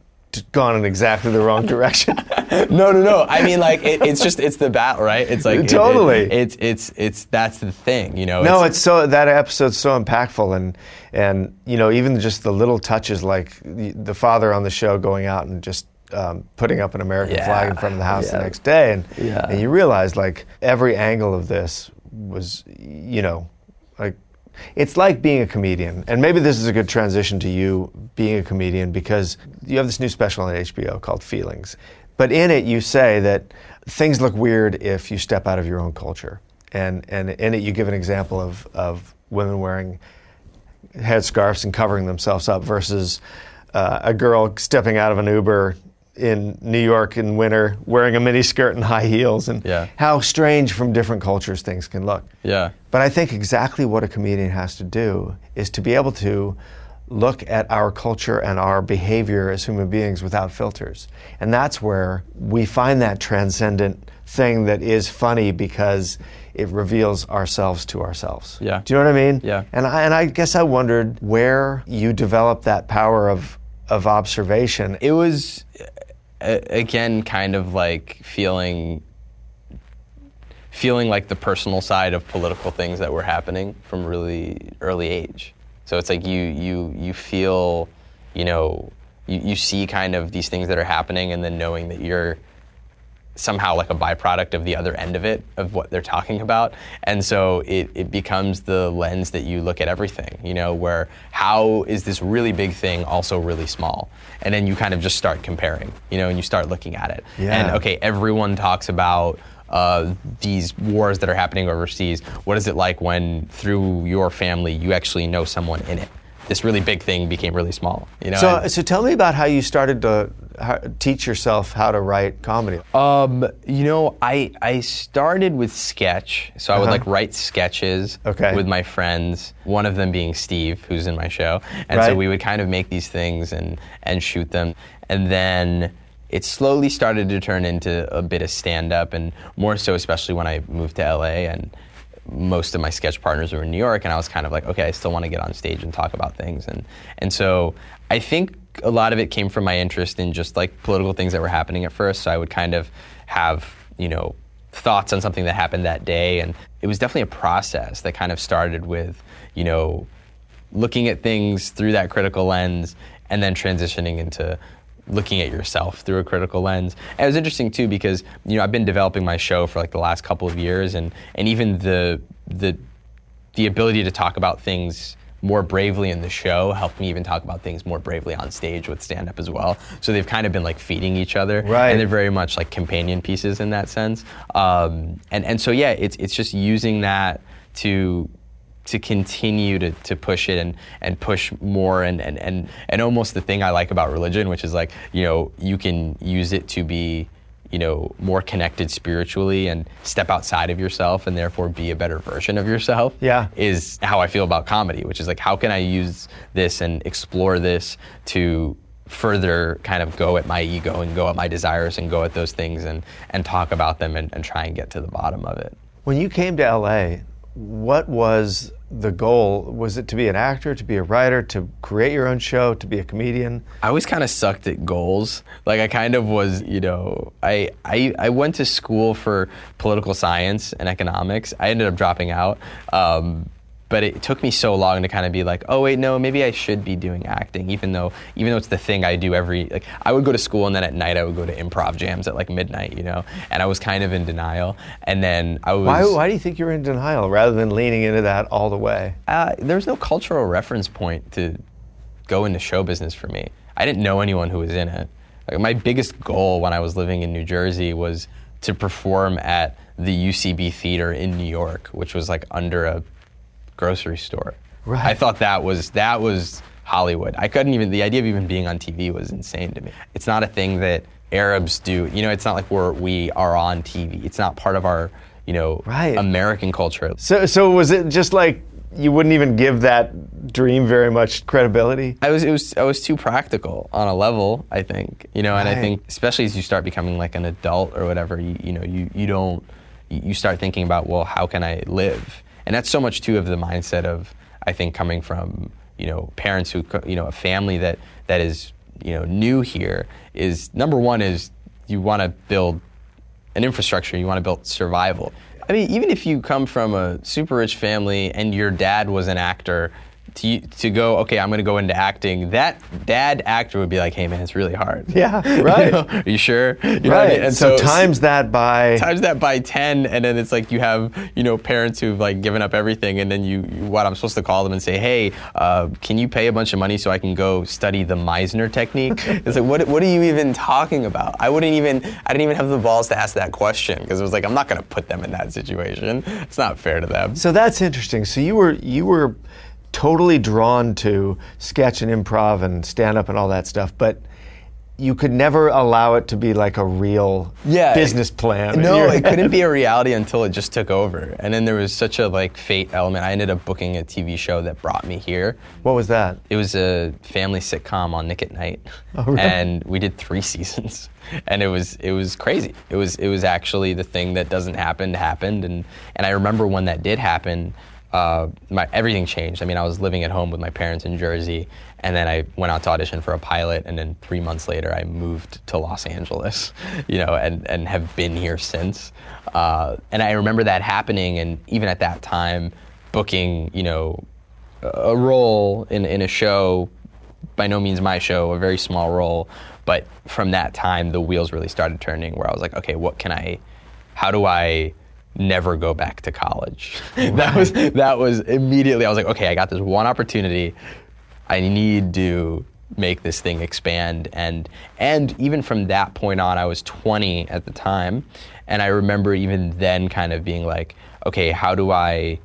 gone in exactly the wrong direction. <laughs> <laughs> no, no, no. I mean, like it, it's just it's the battle, right? It's like it- it- Totally. it's it's it's that's the thing, you know. No, it's so that episode's so impactful, and and you know even just the little touches like the, the father on the show going out and just um, putting up an American Yeah. flag in front of the house the next day, and Yeah. and you realize like every angle of this was, you know, like it's like being a comedian, and maybe this is a good transition to you being a comedian because you have this new special on HBO called Feelings, but in it you say that things look weird if you step out of your own culture, and and in it you give an example of of women wearing headscarves and covering themselves up versus uh, a girl stepping out of an Uber in New York in winter wearing a mini skirt and high heels and Yeah. how strange from different cultures things can look. Yeah. But I think exactly what a comedian has to do is to be able to look at our culture and our behavior as human beings without filters. And that's where we find that transcendent thing that is funny because it reveals ourselves to ourselves. Yeah. Do you know what I mean? Yeah. And I, and I guess I wondered where you developed that power of of observation. It was, again, kind of like feeling, feeling like the personal side of political things that were happening from really early age. So it's like you you you feel, you know, you, you see kind of these things that are happening, and then knowing that you're somehow like a byproduct of the other end of it of what they're talking about. And so it, it becomes the lens that you look at everything you know where how is this really big thing also really small? And then you kind of just start comparing you know and you start looking at it. Yeah. and okay everyone talks about uh, these wars that are happening overseas. What is it like when through your family you actually know someone in it? This really big thing became really small you know So, so tell me about how you started to how, teach yourself how to write comedy. Um, you know, I I started with sketch, so I would Uh-huh. like write sketches Okay. with my friends. One of them being Steve, who's in my show, and so Right. we would kind of make these things and and shoot them, and then it slowly started to turn into a bit of stand up, and more so, especially when I moved to LA and. Most of my sketch partners were in New York, and I was kind of like, okay, I still want to get on stage and talk about things, and and so I think a lot of it came from my interest in just like political things that were happening at first. So I would kind of have, you know, thoughts on something that happened that day. And it was definitely a process that kind of started with, you know, looking at things through that critical lens and then transitioning into looking at yourself through a critical lens. And it was interesting too because, you know, I've been developing my show for like the last couple of years and, and even the the the ability to talk about things more bravely in the show helped me even talk about things more bravely on stage with stand up as well. So they've kind of been like feeding each other. Right. And they're very much like companion pieces in that sense. Um, and, and so, yeah, it's, it's just using that to to continue to, to push it and, and push more and, and, and, and almost the thing I like about religion, which is like, you know, you can use it to be you know, more connected spiritually and step outside of yourself and therefore be a better version of yourself. Yeah. Is how I feel about comedy, which is like, how can I use this and explore this to further kind of go at my ego and go at my desires and go at those things and, and talk about them and, and try and get to the bottom of it. When you came to LA, what was the goal? Was it to be an actor, to be a writer, to create your own show, to be a comedian? I always kind of sucked at goals. Like I kind of was, you know, I, I I went to school for political science and economics. I ended up dropping out. Um, but it took me so long to kind of be like, oh wait, no, maybe I should be doing acting, even though even though it's the thing I do every like I would go to school and then at night I would go to improv jams at like midnight, you know, and I was kind of in denial. And then I was Why, why do you think you were in denial rather than leaning into that all the way? uh, there was no cultural reference point to go into show business for me. I didn't know anyone who was in it. Like my biggest goal when I was living in New Jersey was to perform at the UCB Theater in New York, which was like under a grocery store. Right. I thought that was that was Hollywood. I couldn't even the idea of even being on TV was insane to me. It's not a thing that Arabs do. You know, it's not like we're we are on TV. It's not part of our, you know, Right. American culture. So, so was it just like you wouldn't even give that dream very much credibility? I was it was I was too practical on a level, I think. You know, and I think especially as you start becoming like an adult or whatever, you, you know, you, you don't you start thinking about, well, how can I live? And that's so much too of the mindset of I think coming from, you know, parents who you know, a family that that is, you know, new here is number one is you want to build an infrastructure, you want to build survival. I mean, even if you come from a super rich family and your dad was an actor to, to go, okay, I'm going to go into acting, that dad actor would be like, hey, man, it's really hard. Yeah, <laughs> right. You know, Are you sure? You what I right. mean? And so, times that by times that by 10 and then it's like you have you know parents who've like given up everything and then you, you what i'm supposed to call them and say hey uh, can you pay a bunch of money so i can go study the meisner technique <laughs> it's like what, what are you even talking about i wouldn't even i didn't even have the balls to ask that question because it was like i'm not going to put them in that situation it's not fair to them So that's interesting. So you were you were totally drawn to sketch and improv and stand up and all that stuff, but you could never allow it to be like a real Yeah. business plan. No, it couldn't be a <laughs> reality until it just took over. And then there was such a like fate element. I ended up booking a TV show that brought me here. What was that? It was a family sitcom on Nick at Nite, <laughs> Oh, really? and we did three <laughs> seasons, and it was it was crazy. It was it was actually the thing that doesn't happen happened, and and I remember when that did happen, uh, my everything changed. I mean, I was living at home with my parents in Jersey, and then I went out to audition for a pilot, and then three months later, I moved to Los Angeles, <laughs> you know, and and have been here since. Uh, and I remember that happening, and even at that time, booking, you know, a role in, in a show, by no means my show, a very small role. But from that time, the wheels really started turning where I was like, okay, what can I, how do I never go back to college? <laughs> that was, that was immediately, I was like, okay, I got this one opportunity. I need to make this thing expand. And, and even from that point on, I was 20 at the time. And I remember even then kind of being like, okay, how do I,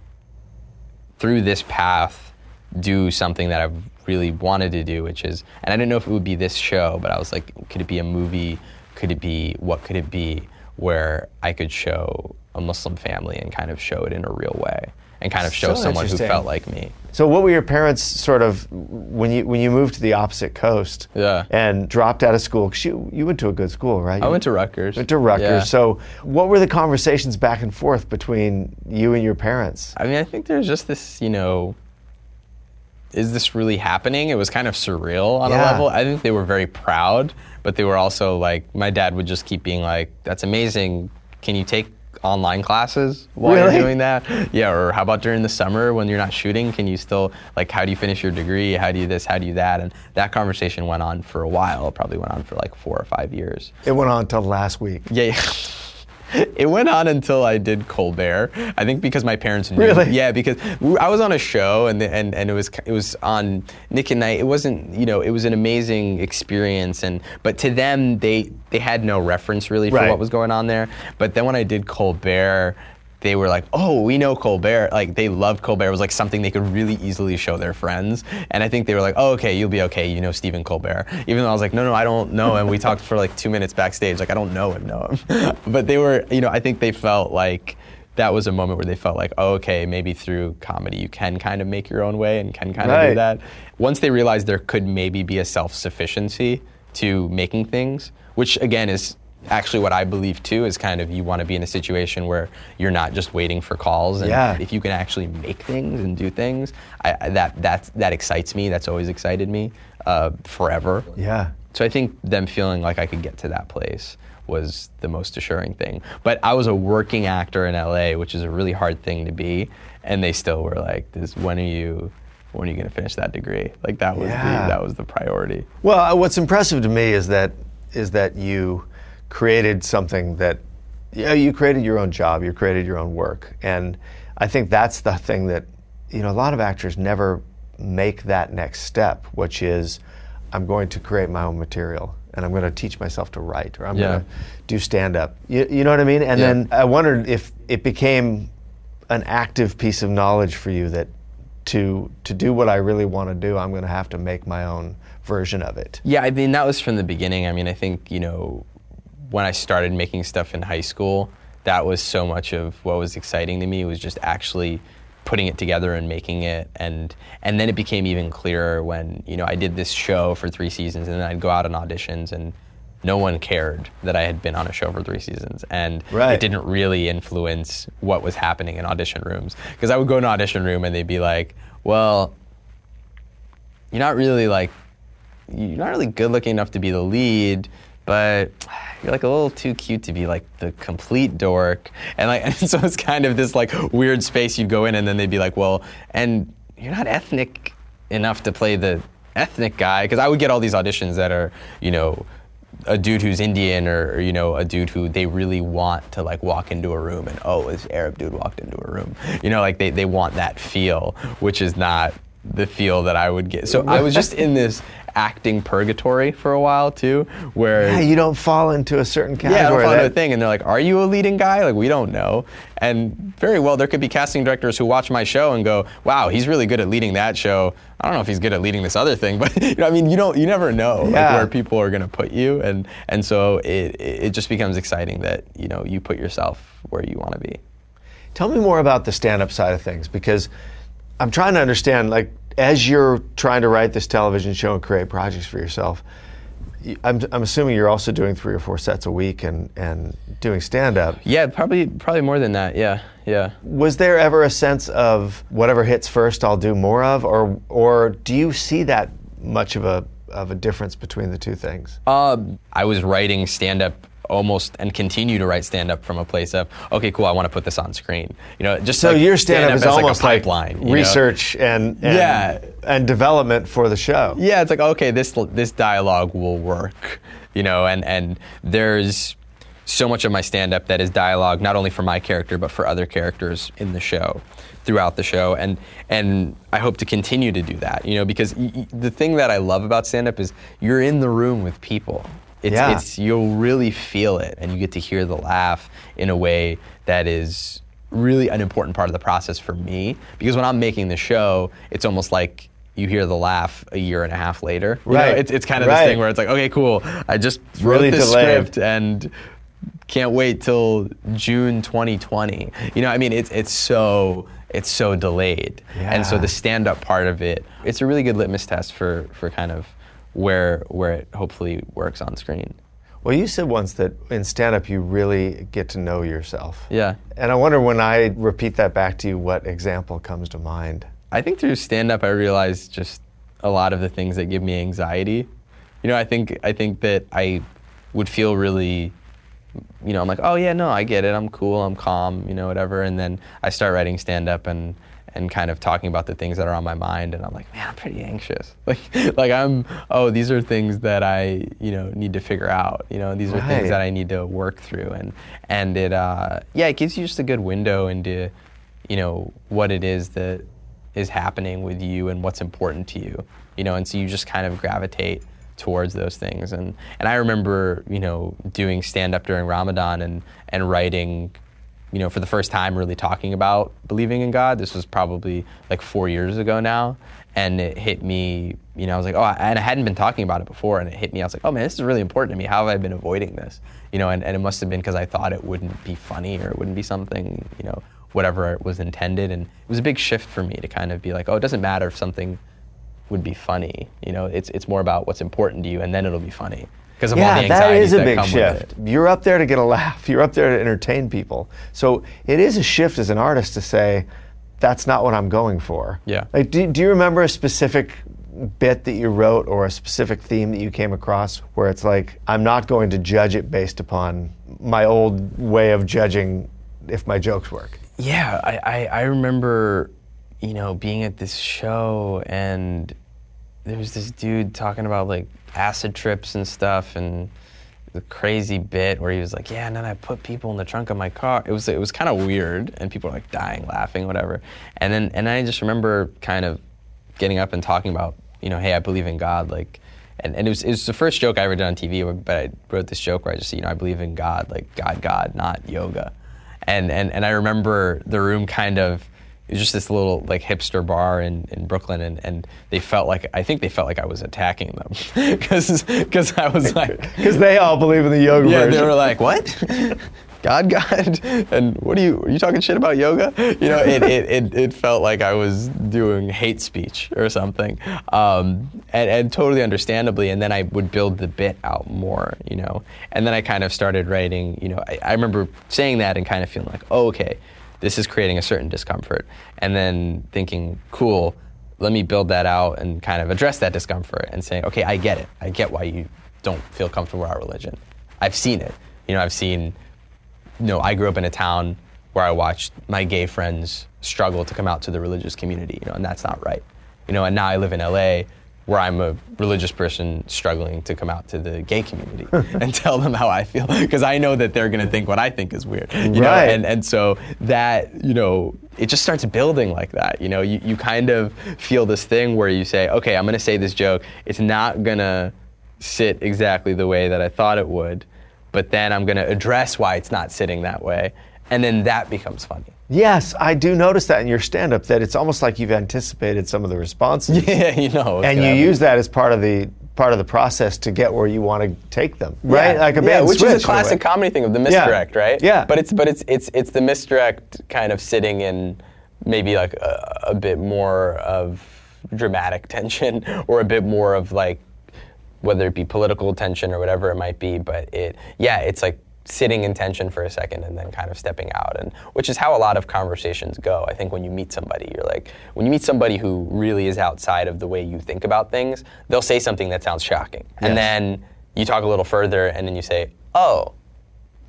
through this path do something that I've really wanted to do, which is, and I didn't know if it would be this show, but I was like, could it be a movie? Could it be, what could it be where I could show a Muslim family and kind of show it in a real way and kind of show So someone who felt like me? So what were your parents sort of when you when you moved to the opposite coast Yeah. and dropped out of school? 'cause you you went to a good school, right? I went to Rutgers. Went to Rutgers. Yeah. So what were the conversations back and forth between you and your parents? I mean, I think there's just this, you know, is this really happening? It was kind of surreal on a level. I think they were very proud, but they were also like, my dad would just keep being like, that's amazing. Can you take online classes while Really? you're doing that? Yeah, or how about during the summer when you're not shooting? Can you still, like, how do you finish your degree? How do you this? How do you that? And that conversation went on for a while. It probably went on for like four or five years. It went on until last week. Yeah, yeah. <laughs> <laughs> It went on until I did Colbert. I think because my parents knew. Really? Yeah, because I was on a show and and and it was it was on Nick and Night. It wasn't you know it was an amazing experience and but to them they they had no reference really for Right. what was going on there. But then when I did Colbert. They were like, "Oh, we know Colbert." Like they loved Colbert. It was like something they could really easily show their friends. And I think they were like, "Oh, okay, you'll be okay. You know Stephen Colbert." Even though I was like, "No, no, I don't know." And we talked for like two minutes backstage. Like I don't know him, know him. <laughs> but they were, you know, I think they felt like that was a moment where they felt like, oh, okay, maybe through comedy you can kind of make your own way and can kind of Right. do that. Once they realized there could maybe be a self-sufficiency to making things, which again is actually what I believe too is kind of you want to be in a situation where you're not just waiting for calls and Yeah. if you can actually make things and do things, I, that that excites me. That's always excited me uh, forever. Yeah. So I think them feeling like I could get to that place was the most assuring thing. But I was a working actor in LA, which is a really hard thing to be, and they still were like, "This when are you when are you going to finish that degree?" Like that was Yeah. the that was the priority. Well, uh, what's impressive to me is that is that you created something that yeah, you created your own job, you created your own work, and I think that's the thing that you know a lot of actors never make that next step, which is I'm going to create my own material and I'm going to teach myself to write or I'm Yeah. going to do stand up. You, you know what I mean? And Yeah. then I wondered if it became an active piece of knowledge for you that to to do what I really want to do, I'm going to have to make my own version of it. Yeah, I mean that was from the beginning. I mean, I think you know when I started making stuff in high school, that was so much of what was exciting to me was just actually putting it together and making it. And and then it became even clearer when you know I did this show for 3 seasons and then I'd go out on auditions and no one cared that I had been on a show for 3 seasons. And Right. it didn't really influence what was happening in audition rooms. Because I would go in an audition room and they'd be like, "Well, you're not really like you're not really good looking enough to be the lead, but you're like a little too cute to be like the complete dork. And like, <laughs> and so it's kind of this like weird space you go in, and then they'd be like, well, and you're not ethnic enough to play the ethnic guy because I would get all these auditions that are you know a dude who's Indian or, or, you know a dude who they really want to like walk into a room and oh this Arab dude walked into a room you know like they, they want that feel which is not the feel that I would get so I was just in this acting purgatory for a while too where Yeah, you don't fall into a certain category. yeah, I don't follow that- a thing, and they're like, "Are you a leading guy?" Like, we don't know. And very well, there could be casting directors who watch my show and go, "Wow, he's really good at leading that show." I don't know if he's good at leading this other thing, <laughs> but you know, I mean, you don't, you never know like, where people are going to put you, and and so it it just becomes exciting that you know you put yourself where you want to be. Tell me more about the stand-up side of things because I'm trying to understand. Like, as you're trying to write this television show and create projects for yourself, I'm, I'm assuming you're also doing three or four sets a week and and doing stand-up. Yeah, probably probably more than that. Yeah, yeah. Was there ever a sense of whatever hits first, I'll do more of, or or do you see that much of a of a difference between the two things? Uh, I was writing stand up almost and continue to write stand up from a place of okay cool I want to put this on screen you know just So like your stand-up stand-up is almost like like, a pipeline you know? research and, and Yeah. and development for the show. yeah it's like okay this this dialogue will work you know and and there's so much of my stand up that is dialogue not only for my character but for other characters in the show throughout the show and and I hope to continue to do that you know because y- y- the thing that I love about stand up is you're in the room with people it's, Yeah. it's you'll really feel it and you get to hear the laugh in a way that is really an important part of the process for me because when I'm making the show it's almost like you hear the laugh a year and a half later You know, Right. it's, it's kind of Right. this thing where it's like okay cool I just wrote really this delayed. script and can't wait till June 2020 you know I mean it's it's so it's so delayed and so the stand up part of it it's a really good litmus test for for kind of where where it hopefully works on screen Well, you said once that in stand-up you really get to know yourself. yeah And I wonder when I repeat that back to you, what example comes to mind? I think through stand up I realized just a lot of the things that give me anxiety. You know, I think I think that I would feel really you know, I'm like, "Oh yeah, no, I get it. I'm cool. I'm calm, you know, whatever." And then I start writing stand up and and kind of talking about the things that are on my mind and I'm like, "Man, I'm pretty anxious." <laughs> Like like I'm, "Oh, these are things that I, you know, need to figure out. You know, these are Right. things that I need to work through." And and it uh yeah, it gives you just a good window into you know, what it is that is happening with you and what's important to you, you know, and so you just kind of gravitate towards those things. And and I remember, you know, doing stand up during Ramadan and and writing, you know, for the first time really talking about believing in God. This was probably like four years ago now, and it hit me. You know, I was like, oh, and I hadn't been talking about it before, and it hit me. I was like, oh man, this is really important to me. How have I been avoiding this? You know, and, and it must have been because I thought it wouldn't be funny or it wouldn't be something, you know, whatever was intended. And it was a big shift for me to kind of be like, oh, it doesn't matter if something would be funny. You know, it's it's more about what's important to you, and then it'll be funny because of all the Yeah, that is a that big shift. You're up there to get a <laughs> laugh. You're up there to entertain people. So it is a shift as an artist to say, that's not what I'm going for. Yeah. Like, do, do you remember a specific bit that you wrote or a specific theme that you came across where it's like, I'm not going to judge it based upon my old way of judging if my jokes work? Yeah, I, I, I remember, you know, being at this show and there was this dude talking about like acid trips and stuff and the crazy bit where he was like, yeah, and then I put people in the trunk of my car. It was it was kind of weird and people were like dying laughing, whatever. And then and I just remember kind of getting up and talking about, you know, hey, I believe in God, like. And, and it, was, it was the first joke I ever did on TV, but I wrote this joke where I just, you know, I believe in God, like God, God, not yoga and and and I remember the room kind of just this little like hipster bar in, in Brooklyn and, and they felt like I think they felt like I was attacking them. <laughs> Because I was like <laughs> Because they all believe in the yoga yeah version. they were like what? <laughs> God God? And what are you are you talking shit about yoga? You know it, it, it, it felt like I was doing hate speech or something um, and, and totally understandably and then I would build the bit out more you know? And then I kind of started writing you know I, I remember saying that and kind of feeling like oh okay this is creating a certain discomfort. And then thinking cool let me build that out and kind of address that discomfort and saying okay I get it. I get why you don't feel comfortable with our religion. I've seen it. You know I've seen you know, I grew up in a town where I watched my gay friends struggle to come out to the religious community, you know, and that's not right. You know, and now I live in LA where I'm a religious person struggling to come out to the gay community <laughs> and tell them how I feel because I know that they're going to think what I think is weird. You know? Right. And and so that, you know, it just starts building like that. You know, you, you kind of feel this thing where you say, okay, I'm going to say this joke. It's not going to sit exactly the way that I thought it would, but then I'm going to address why it's not sitting that way. And then that becomes funny. Yes, I do notice that in your stand up that it's almost like you've anticipated some of the responses. <laughs> Yeah, you know. and you use that as part of the part of the process to get where you want to take them, right? Yeah, Like a yeah, which switch is a classic comedy thing of the misdirect, right? Yeah. But it's but it's it's it's the misdirect kind of sitting in maybe like a, a bit more of dramatic <laughs> tension or a bit more of like whether it be political tension or whatever it might be. But it yeah, it's like sitting in tension for a second and then kind of stepping out and which is how a lot of conversations go i think when you meet somebody you're like when you meet somebody who really is outside of the way you think about things they'll say something that sounds shocking and Yes. then you talk a little further and then you say oh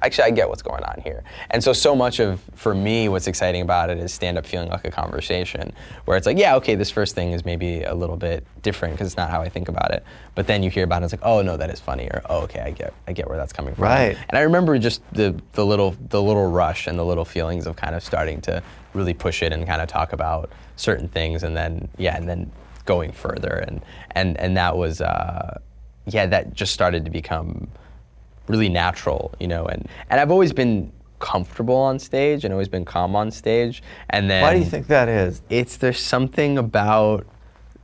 actually I get what's going on here. And so so much of for me what's exciting about it is stand up feeling like a conversation where it's like, yeah, okay, this first thing is maybe a little bit different because it's not how I think about it. But then you hear about it, and it's like, oh no, that is funny, or oh okay, I get I get where that's coming from. Right. And I remember just the the little the little rush and the little feelings of kind of starting to really push it and kind of talk about certain things and then yeah, and then going further and and and that was uh yeah, that just started to become really natural, you know, and, and I've always been comfortable on stage and always been calm on stage. And then Why do you think that is? it's there's something about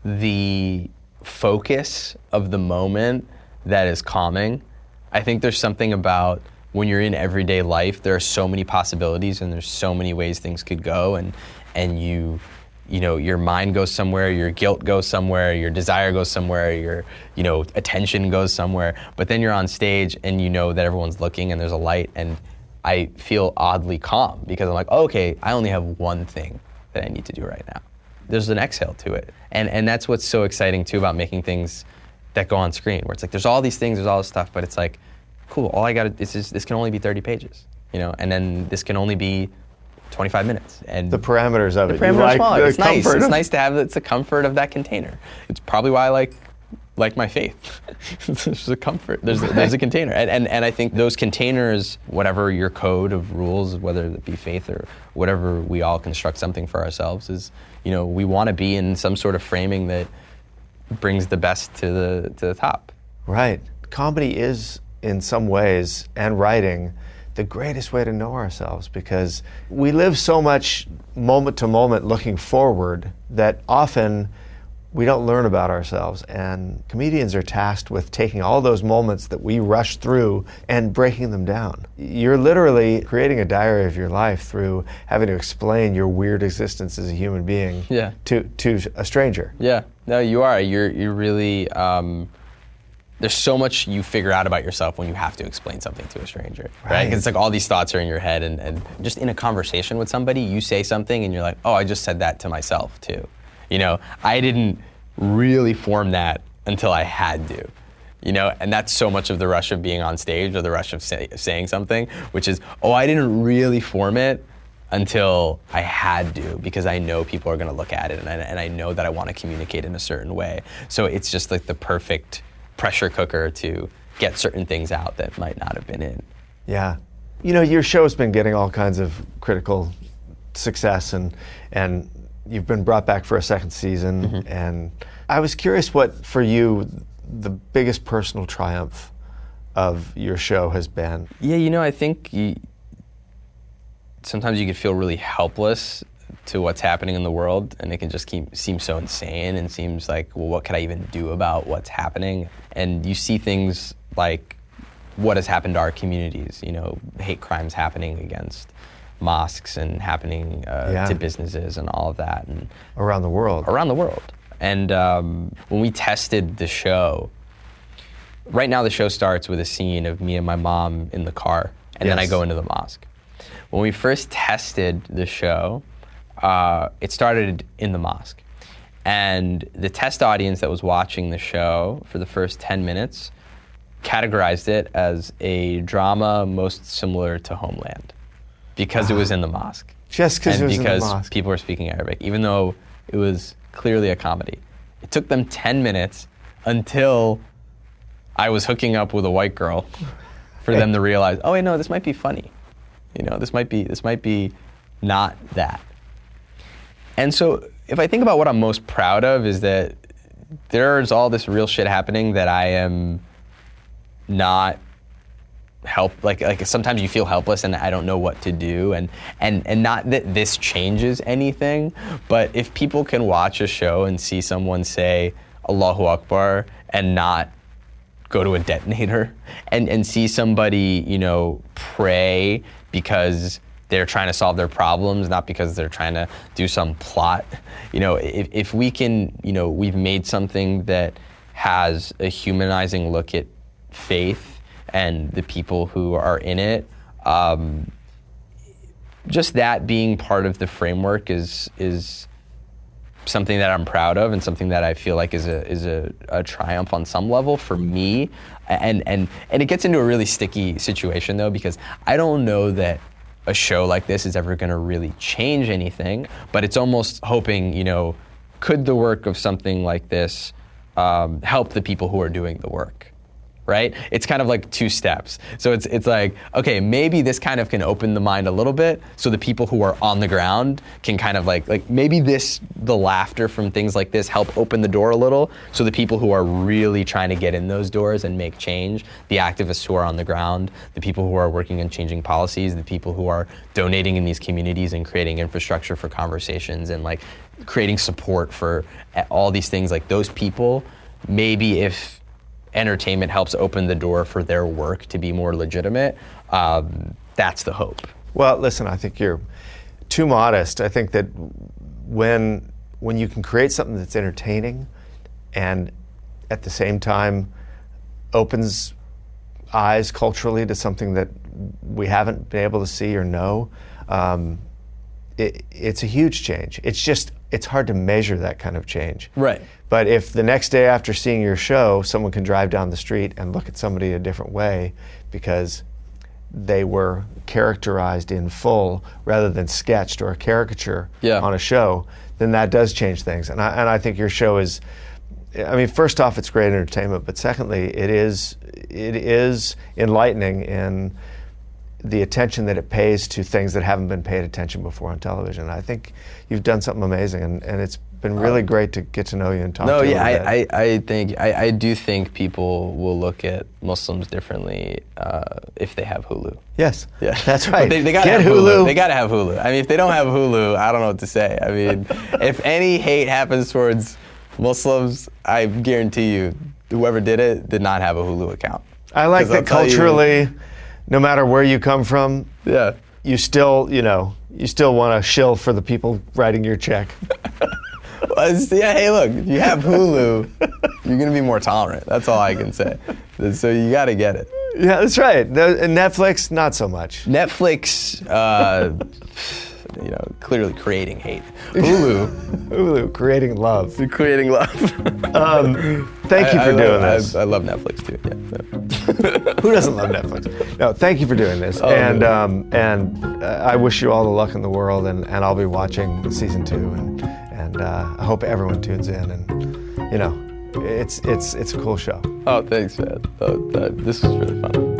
the focus of the moment that is calming. I think there's something about when you're in everyday life, there are so many possibilities and there's so many ways things could go and and you you know your mind goes somewhere your guilt goes somewhere your desire goes somewhere your you know attention goes somewhere. But then you're on stage and you know that everyone's looking and there's a light and i feel oddly calm because i'm like oh, okay i only have one thing that i need to do right now. There's an exhale to it. And and that's what's so exciting too about making things that go on screen where it's like there's all these things there's all this stuff but it's like cool all i got is this can only be 30 pages you know and then this can only be 25 minutes and The parameters of the it parameters like smaller. The it's nice. It's nice to have it's the comfort of that container. It's probably why I like like my faith. <laughs> it's just a comfort. There's a, there's a container, and, and and I think those containers, whatever your code of rules, whether it be faith or whatever, we all construct something for ourselves. Is you know we want to be in some sort of framing that brings the best to the to the top. Right. Comedy is, in some ways, and writing, the greatest way to know ourselves because we live so much moment to moment looking forward that often we don't learn about ourselves. And comedians are tasked with taking all those moments that we rush through and breaking them down. You're literally creating a diary of your life through having to explain your weird existence as a human being Yeah. to, to a stranger. Yeah, no, you are. You're you're really. Um, there's so much you figure out about yourself when you have to explain something to a stranger, right? Right. it's like all these thoughts are in your head, and, and just in a conversation with somebody, you say something, and you're like, oh, I just said that to myself too. You know, I didn't really form that until I had to. You know, and that's so much of the rush of being on stage or the rush of say, saying something, which is, oh, I didn't really form it until I had to because I know people are going to look at it and I, and I know that I want to communicate in a certain way. So it's just like the perfect pressure cooker to get certain things out that might not have been in. Yeah. You know, your show's been getting all kinds of critical success and and you've been brought back for a second season Mm-hmm. and I was curious what for you the biggest personal triumph of your show has been. Yeah, you know, I think you, sometimes you can feel really helpless to what's happening in the world, and it can just keep, seem so insane and seems like, well, what could I even do about what's happening? And you see things like what has happened to our communities, you know, hate crimes happening against mosques and happening uh, Yeah. to businesses and all of that. And around the world. around the world. And um, when we tested the show, right now the show starts with a scene of me and my mom in the car, and then I go into the mosque. When we first tested the show, uh, it started in the mosque. And the test audience that was watching the show for the first 10 minutes categorized it as a drama most similar to Homeland because it was in the ah. mosque. Just 'cause and it was in the because mosque. people were speaking Arabic, even though it was clearly a comedy. It took them 10 minutes until I was hooking up with a white girl for them to realize, oh wait, no, this might be funny. You know, this might be this might be not that. And so if I think about what I'm most proud of is that there's all this real shit happening that I am not help like like sometimes you feel helpless and I don't know what to do and and and not that this changes anything but if people can watch a show and see someone say Allahu Akbar and not go to a detonator and and see somebody you know pray because they're trying to solve their problems not because they're trying to do some plot you know if, if we can you know we've made something that has a humanizing look at faith and the people who are in it um, just that being part of the framework is is something that I'm proud of and something that I feel like is a is a, a triumph on some level for me. And and and it gets into a really sticky situation though because I don't know that a show like this is ever going to really change anything. But it's almost hoping you know could the work of something like this um, help the people who are doing the work right? It's kind of like two steps. So it's it's like, okay, maybe this kind of can open the mind a little bit so the people who are on the ground can kind of like like maybe this the laughter from things like this help open the door a little so the people who are really trying to get in those doors and make change, the activists who are on the ground, the people who are working on changing policies, the people who are donating in these communities and creating infrastructure for conversations and like creating support for all these things like those people maybe if entertainment helps open the door for their work to be more legitimate, um, that's the hope. Well, listen, I think you're too modest. I think that when when you can create something that's entertaining and at the same time opens eyes culturally to something that we haven't been able to see or know, um, it, it's a huge change. It's just it's hard to measure that kind of change. Right. But if the next day after seeing your show, someone can drive down the street and look at somebody a different way because they were characterized in full rather than sketched or a caricature Yeah. on a show, then that does change things. And I, and I think your show is, I mean, first off, it's great entertainment, but secondly, it is it is enlightening in the attention that it pays to things that haven't been paid attention before on television. I think you've done something amazing, and, and it's been really great to get to know you and talk No, to you. No, yeah, I. I, I think I, I do think people will look at Muslims differently uh, if they have Hulu. yes, Yeah, that's <laughs> right. They, they gotta get have Hulu. They gotta have Hulu. I mean, if they don't have Hulu, I don't know what to say. I mean, <laughs> if any hate happens towards Muslims, I guarantee you, whoever did it did not have a Hulu account. I like that tell you- culturally, no matter where you come from, Yeah. you still, you know, you still want to shill for the people writing your check. <laughs> <laughs> Yeah. Hey, look, if you have Hulu, you're gonna be more tolerant. That's all I can say. So you got to get it. yeah, that's right. And Netflix, not so much. Netflix, uh, you know, clearly creating hate. Hulu, <laughs> Hulu, creating love. creating love. Um, thank you I- for I doing love, this. I, I love Netflix too. Yeah. Who doesn't love Netflix? No, thank you for doing this, Oh, and um, and uh, I wish you all the luck in the world, and, and I'll be watching season two, and and uh, I hope everyone tunes in, and you know, it's it's it's a cool show. Oh, thanks, man. Oh, that- this was really fun.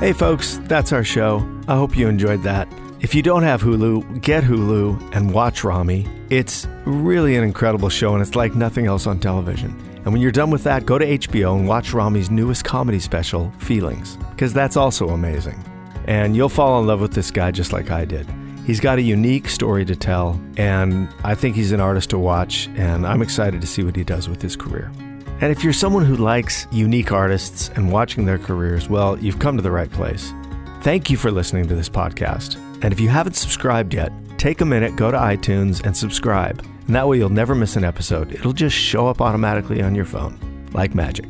Hey, folks, that's our show. I hope you enjoyed that. If you don't have Hulu, get Hulu and watch Ramy. It's really an incredible show, and it's like nothing else on television. And when you're done with that, go to HBO and watch Ramy's newest comedy special, Feelings, because that's also amazing. And you'll fall in love with this guy just like I did. He's got a unique story to tell, and I think he's an artist to watch, and I'm excited to see what he does with his career. And if you're someone who likes unique artists and watching their careers, well, you've come to the right place. Thank you for listening to this podcast. And if you haven't subscribed yet, take a minute, go to iTunes, and subscribe. And that way you'll never miss an episode. It'll just show up automatically on your phone, like magic.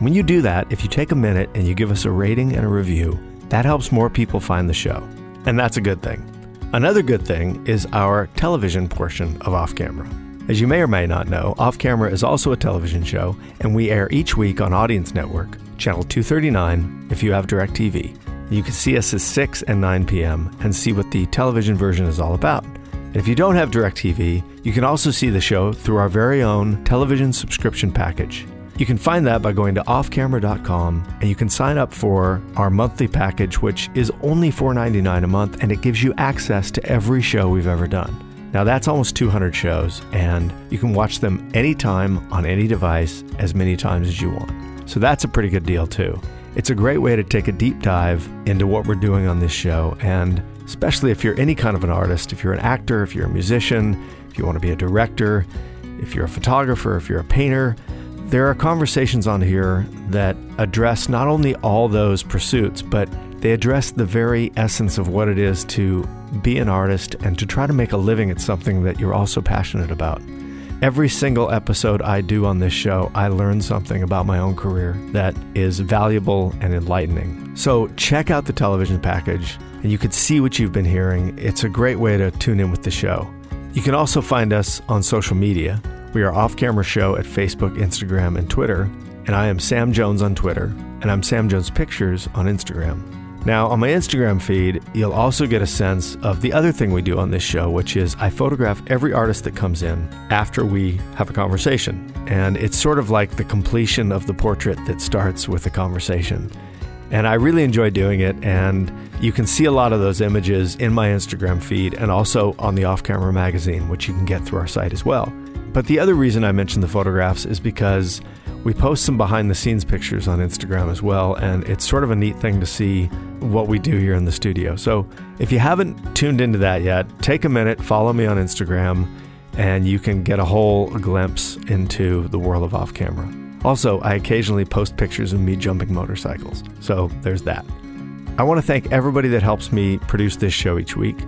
When you do that, if you take a minute and you give us a rating and a review, That helps more people find the show, and that's a good thing. Another good thing is our television portion of Off Camera. As you may or may not know, Off Camera is also a television show, and we air each week on Audience Network, channel 239, if you have DirecTV. You can see us at 6 and 9 p.m. and see what the television version is all about. And if you don't have DirecTV, you can also see the show through our very own television subscription package. You can find that by going to offcamera.com and you can sign up for our monthly package, which is only $4.99 a month, and it gives you access to every show we've ever done. Now, that's almost 200 shows, and you can watch them anytime on any device as many times as you want. So that's a pretty good deal, too. It's a great way to take a deep dive into what we're doing on this show, and especially if you're any kind of an artist, if you're an actor, if you're a musician, if you want to be a director, if you're a photographer, if you're a painter, there are conversations on here that address not only all those pursuits, but they address the very essence of what it is to be an artist and to try to make a living at something that you're also passionate about. Every single episode I do on this show, I learn something about my own career that is valuable and enlightening. So check out the television package and you can see what you've been hearing. It's a great way to tune in with the show. You can also find us on social media. We are Off Camera Show at Facebook, Instagram, and Twitter. And I am Sam Jones on Twitter, and I'm Sam Jones Pictures on Instagram. Now, on my Instagram feed, you'll also get a sense of the other thing we do on this show, which is I photograph every artist that comes in after we have a conversation. And it's sort of like the completion of the portrait that starts with a conversation. And I really enjoy doing it. And you can see a lot of those images in my Instagram feed and also on the Off Camera magazine, which you can get through our site as well. But the other reason I mention the photographs is because we post some behind the scenes pictures on Instagram as well, and it's sort of a neat thing to see what we do here in the studio. So if you haven't tuned into that yet, take a minute, follow me on Instagram, and you can get a whole glimpse into the world of off camera. Also, I occasionally post pictures of me jumping motorcycles, so there's that. I want to thank everybody that helps me produce this show each week.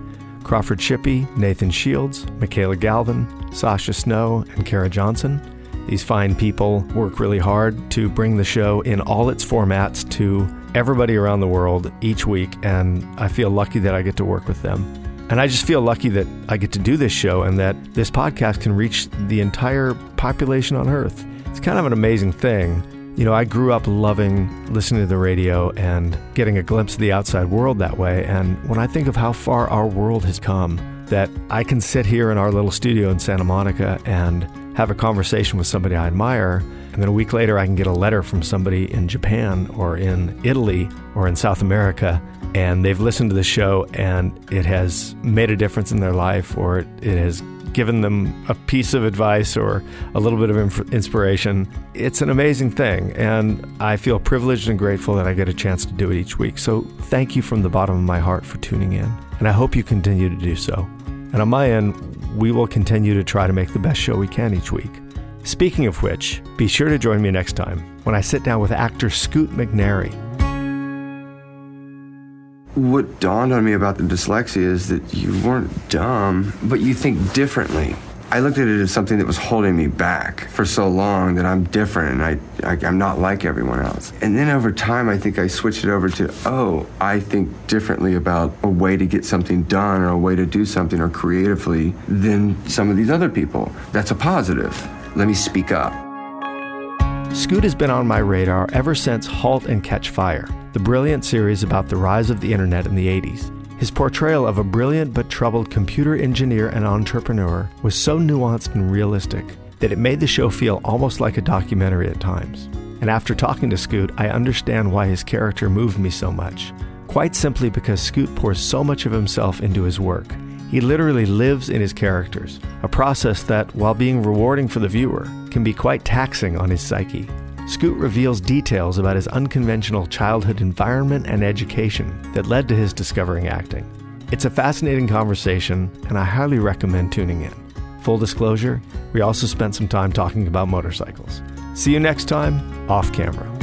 Crawford Shippey, Nathan Shields, Michaela Galvin, Sasha Snow, and Kara Johnson. These fine people work really hard to bring the show in all its formats to everybody around the world each week, and I feel lucky that I get to work with them. And I just feel lucky that I get to do this show and that this podcast can reach the entire population on Earth. It's kind of an amazing thing. You know, I grew up loving listening to the radio and getting a glimpse of the outside world that way. And when I think of how far our world has come, that I can sit here in our little studio in Santa Monica and have a conversation with somebody I admire. And then a week later, I can get a letter from somebody in Japan or in Italy or in South America. And they've listened to the show and it has made a difference in their life or it, it has given them a piece of advice or a little bit of inf- inspiration. It's an amazing thing. And I feel privileged and grateful that I get a chance to do it each week. So thank you from the bottom of my heart for tuning in. And I hope you continue to do so. And on my end, we will continue to try to make the best show we can each week. Speaking of which, be sure to join me next time when I sit down with actor Scoot McNairy. What dawned on me about the dyslexia is that you weren't dumb, but you think differently. I looked at it as something that was holding me back for so long that I'm different and I, I, am not like everyone else. And then over time, I think I switched it over to, oh, I think differently about a way to get something done or a way to do something or creatively than some of these other people. That's a positive. Let me speak up. Scoot has been on my radar ever since Halt and Catch Fire, the brilliant series about the rise of the internet in the 80s. His portrayal of a brilliant but troubled computer engineer and entrepreneur was so nuanced and realistic that it made the show feel almost like a documentary at times. And after talking to Scoot, I understand why his character moved me so much. Quite simply because Scoot pours so much of himself into his work. He literally lives in his characters, a process that, while being rewarding for the viewer, can be quite taxing on his psyche. Scoot reveals details about his unconventional childhood environment and education that led to his discovering acting. It's a fascinating conversation, and I highly recommend tuning in. Full disclosure, we also spent some time talking about motorcycles. See you next time, off camera.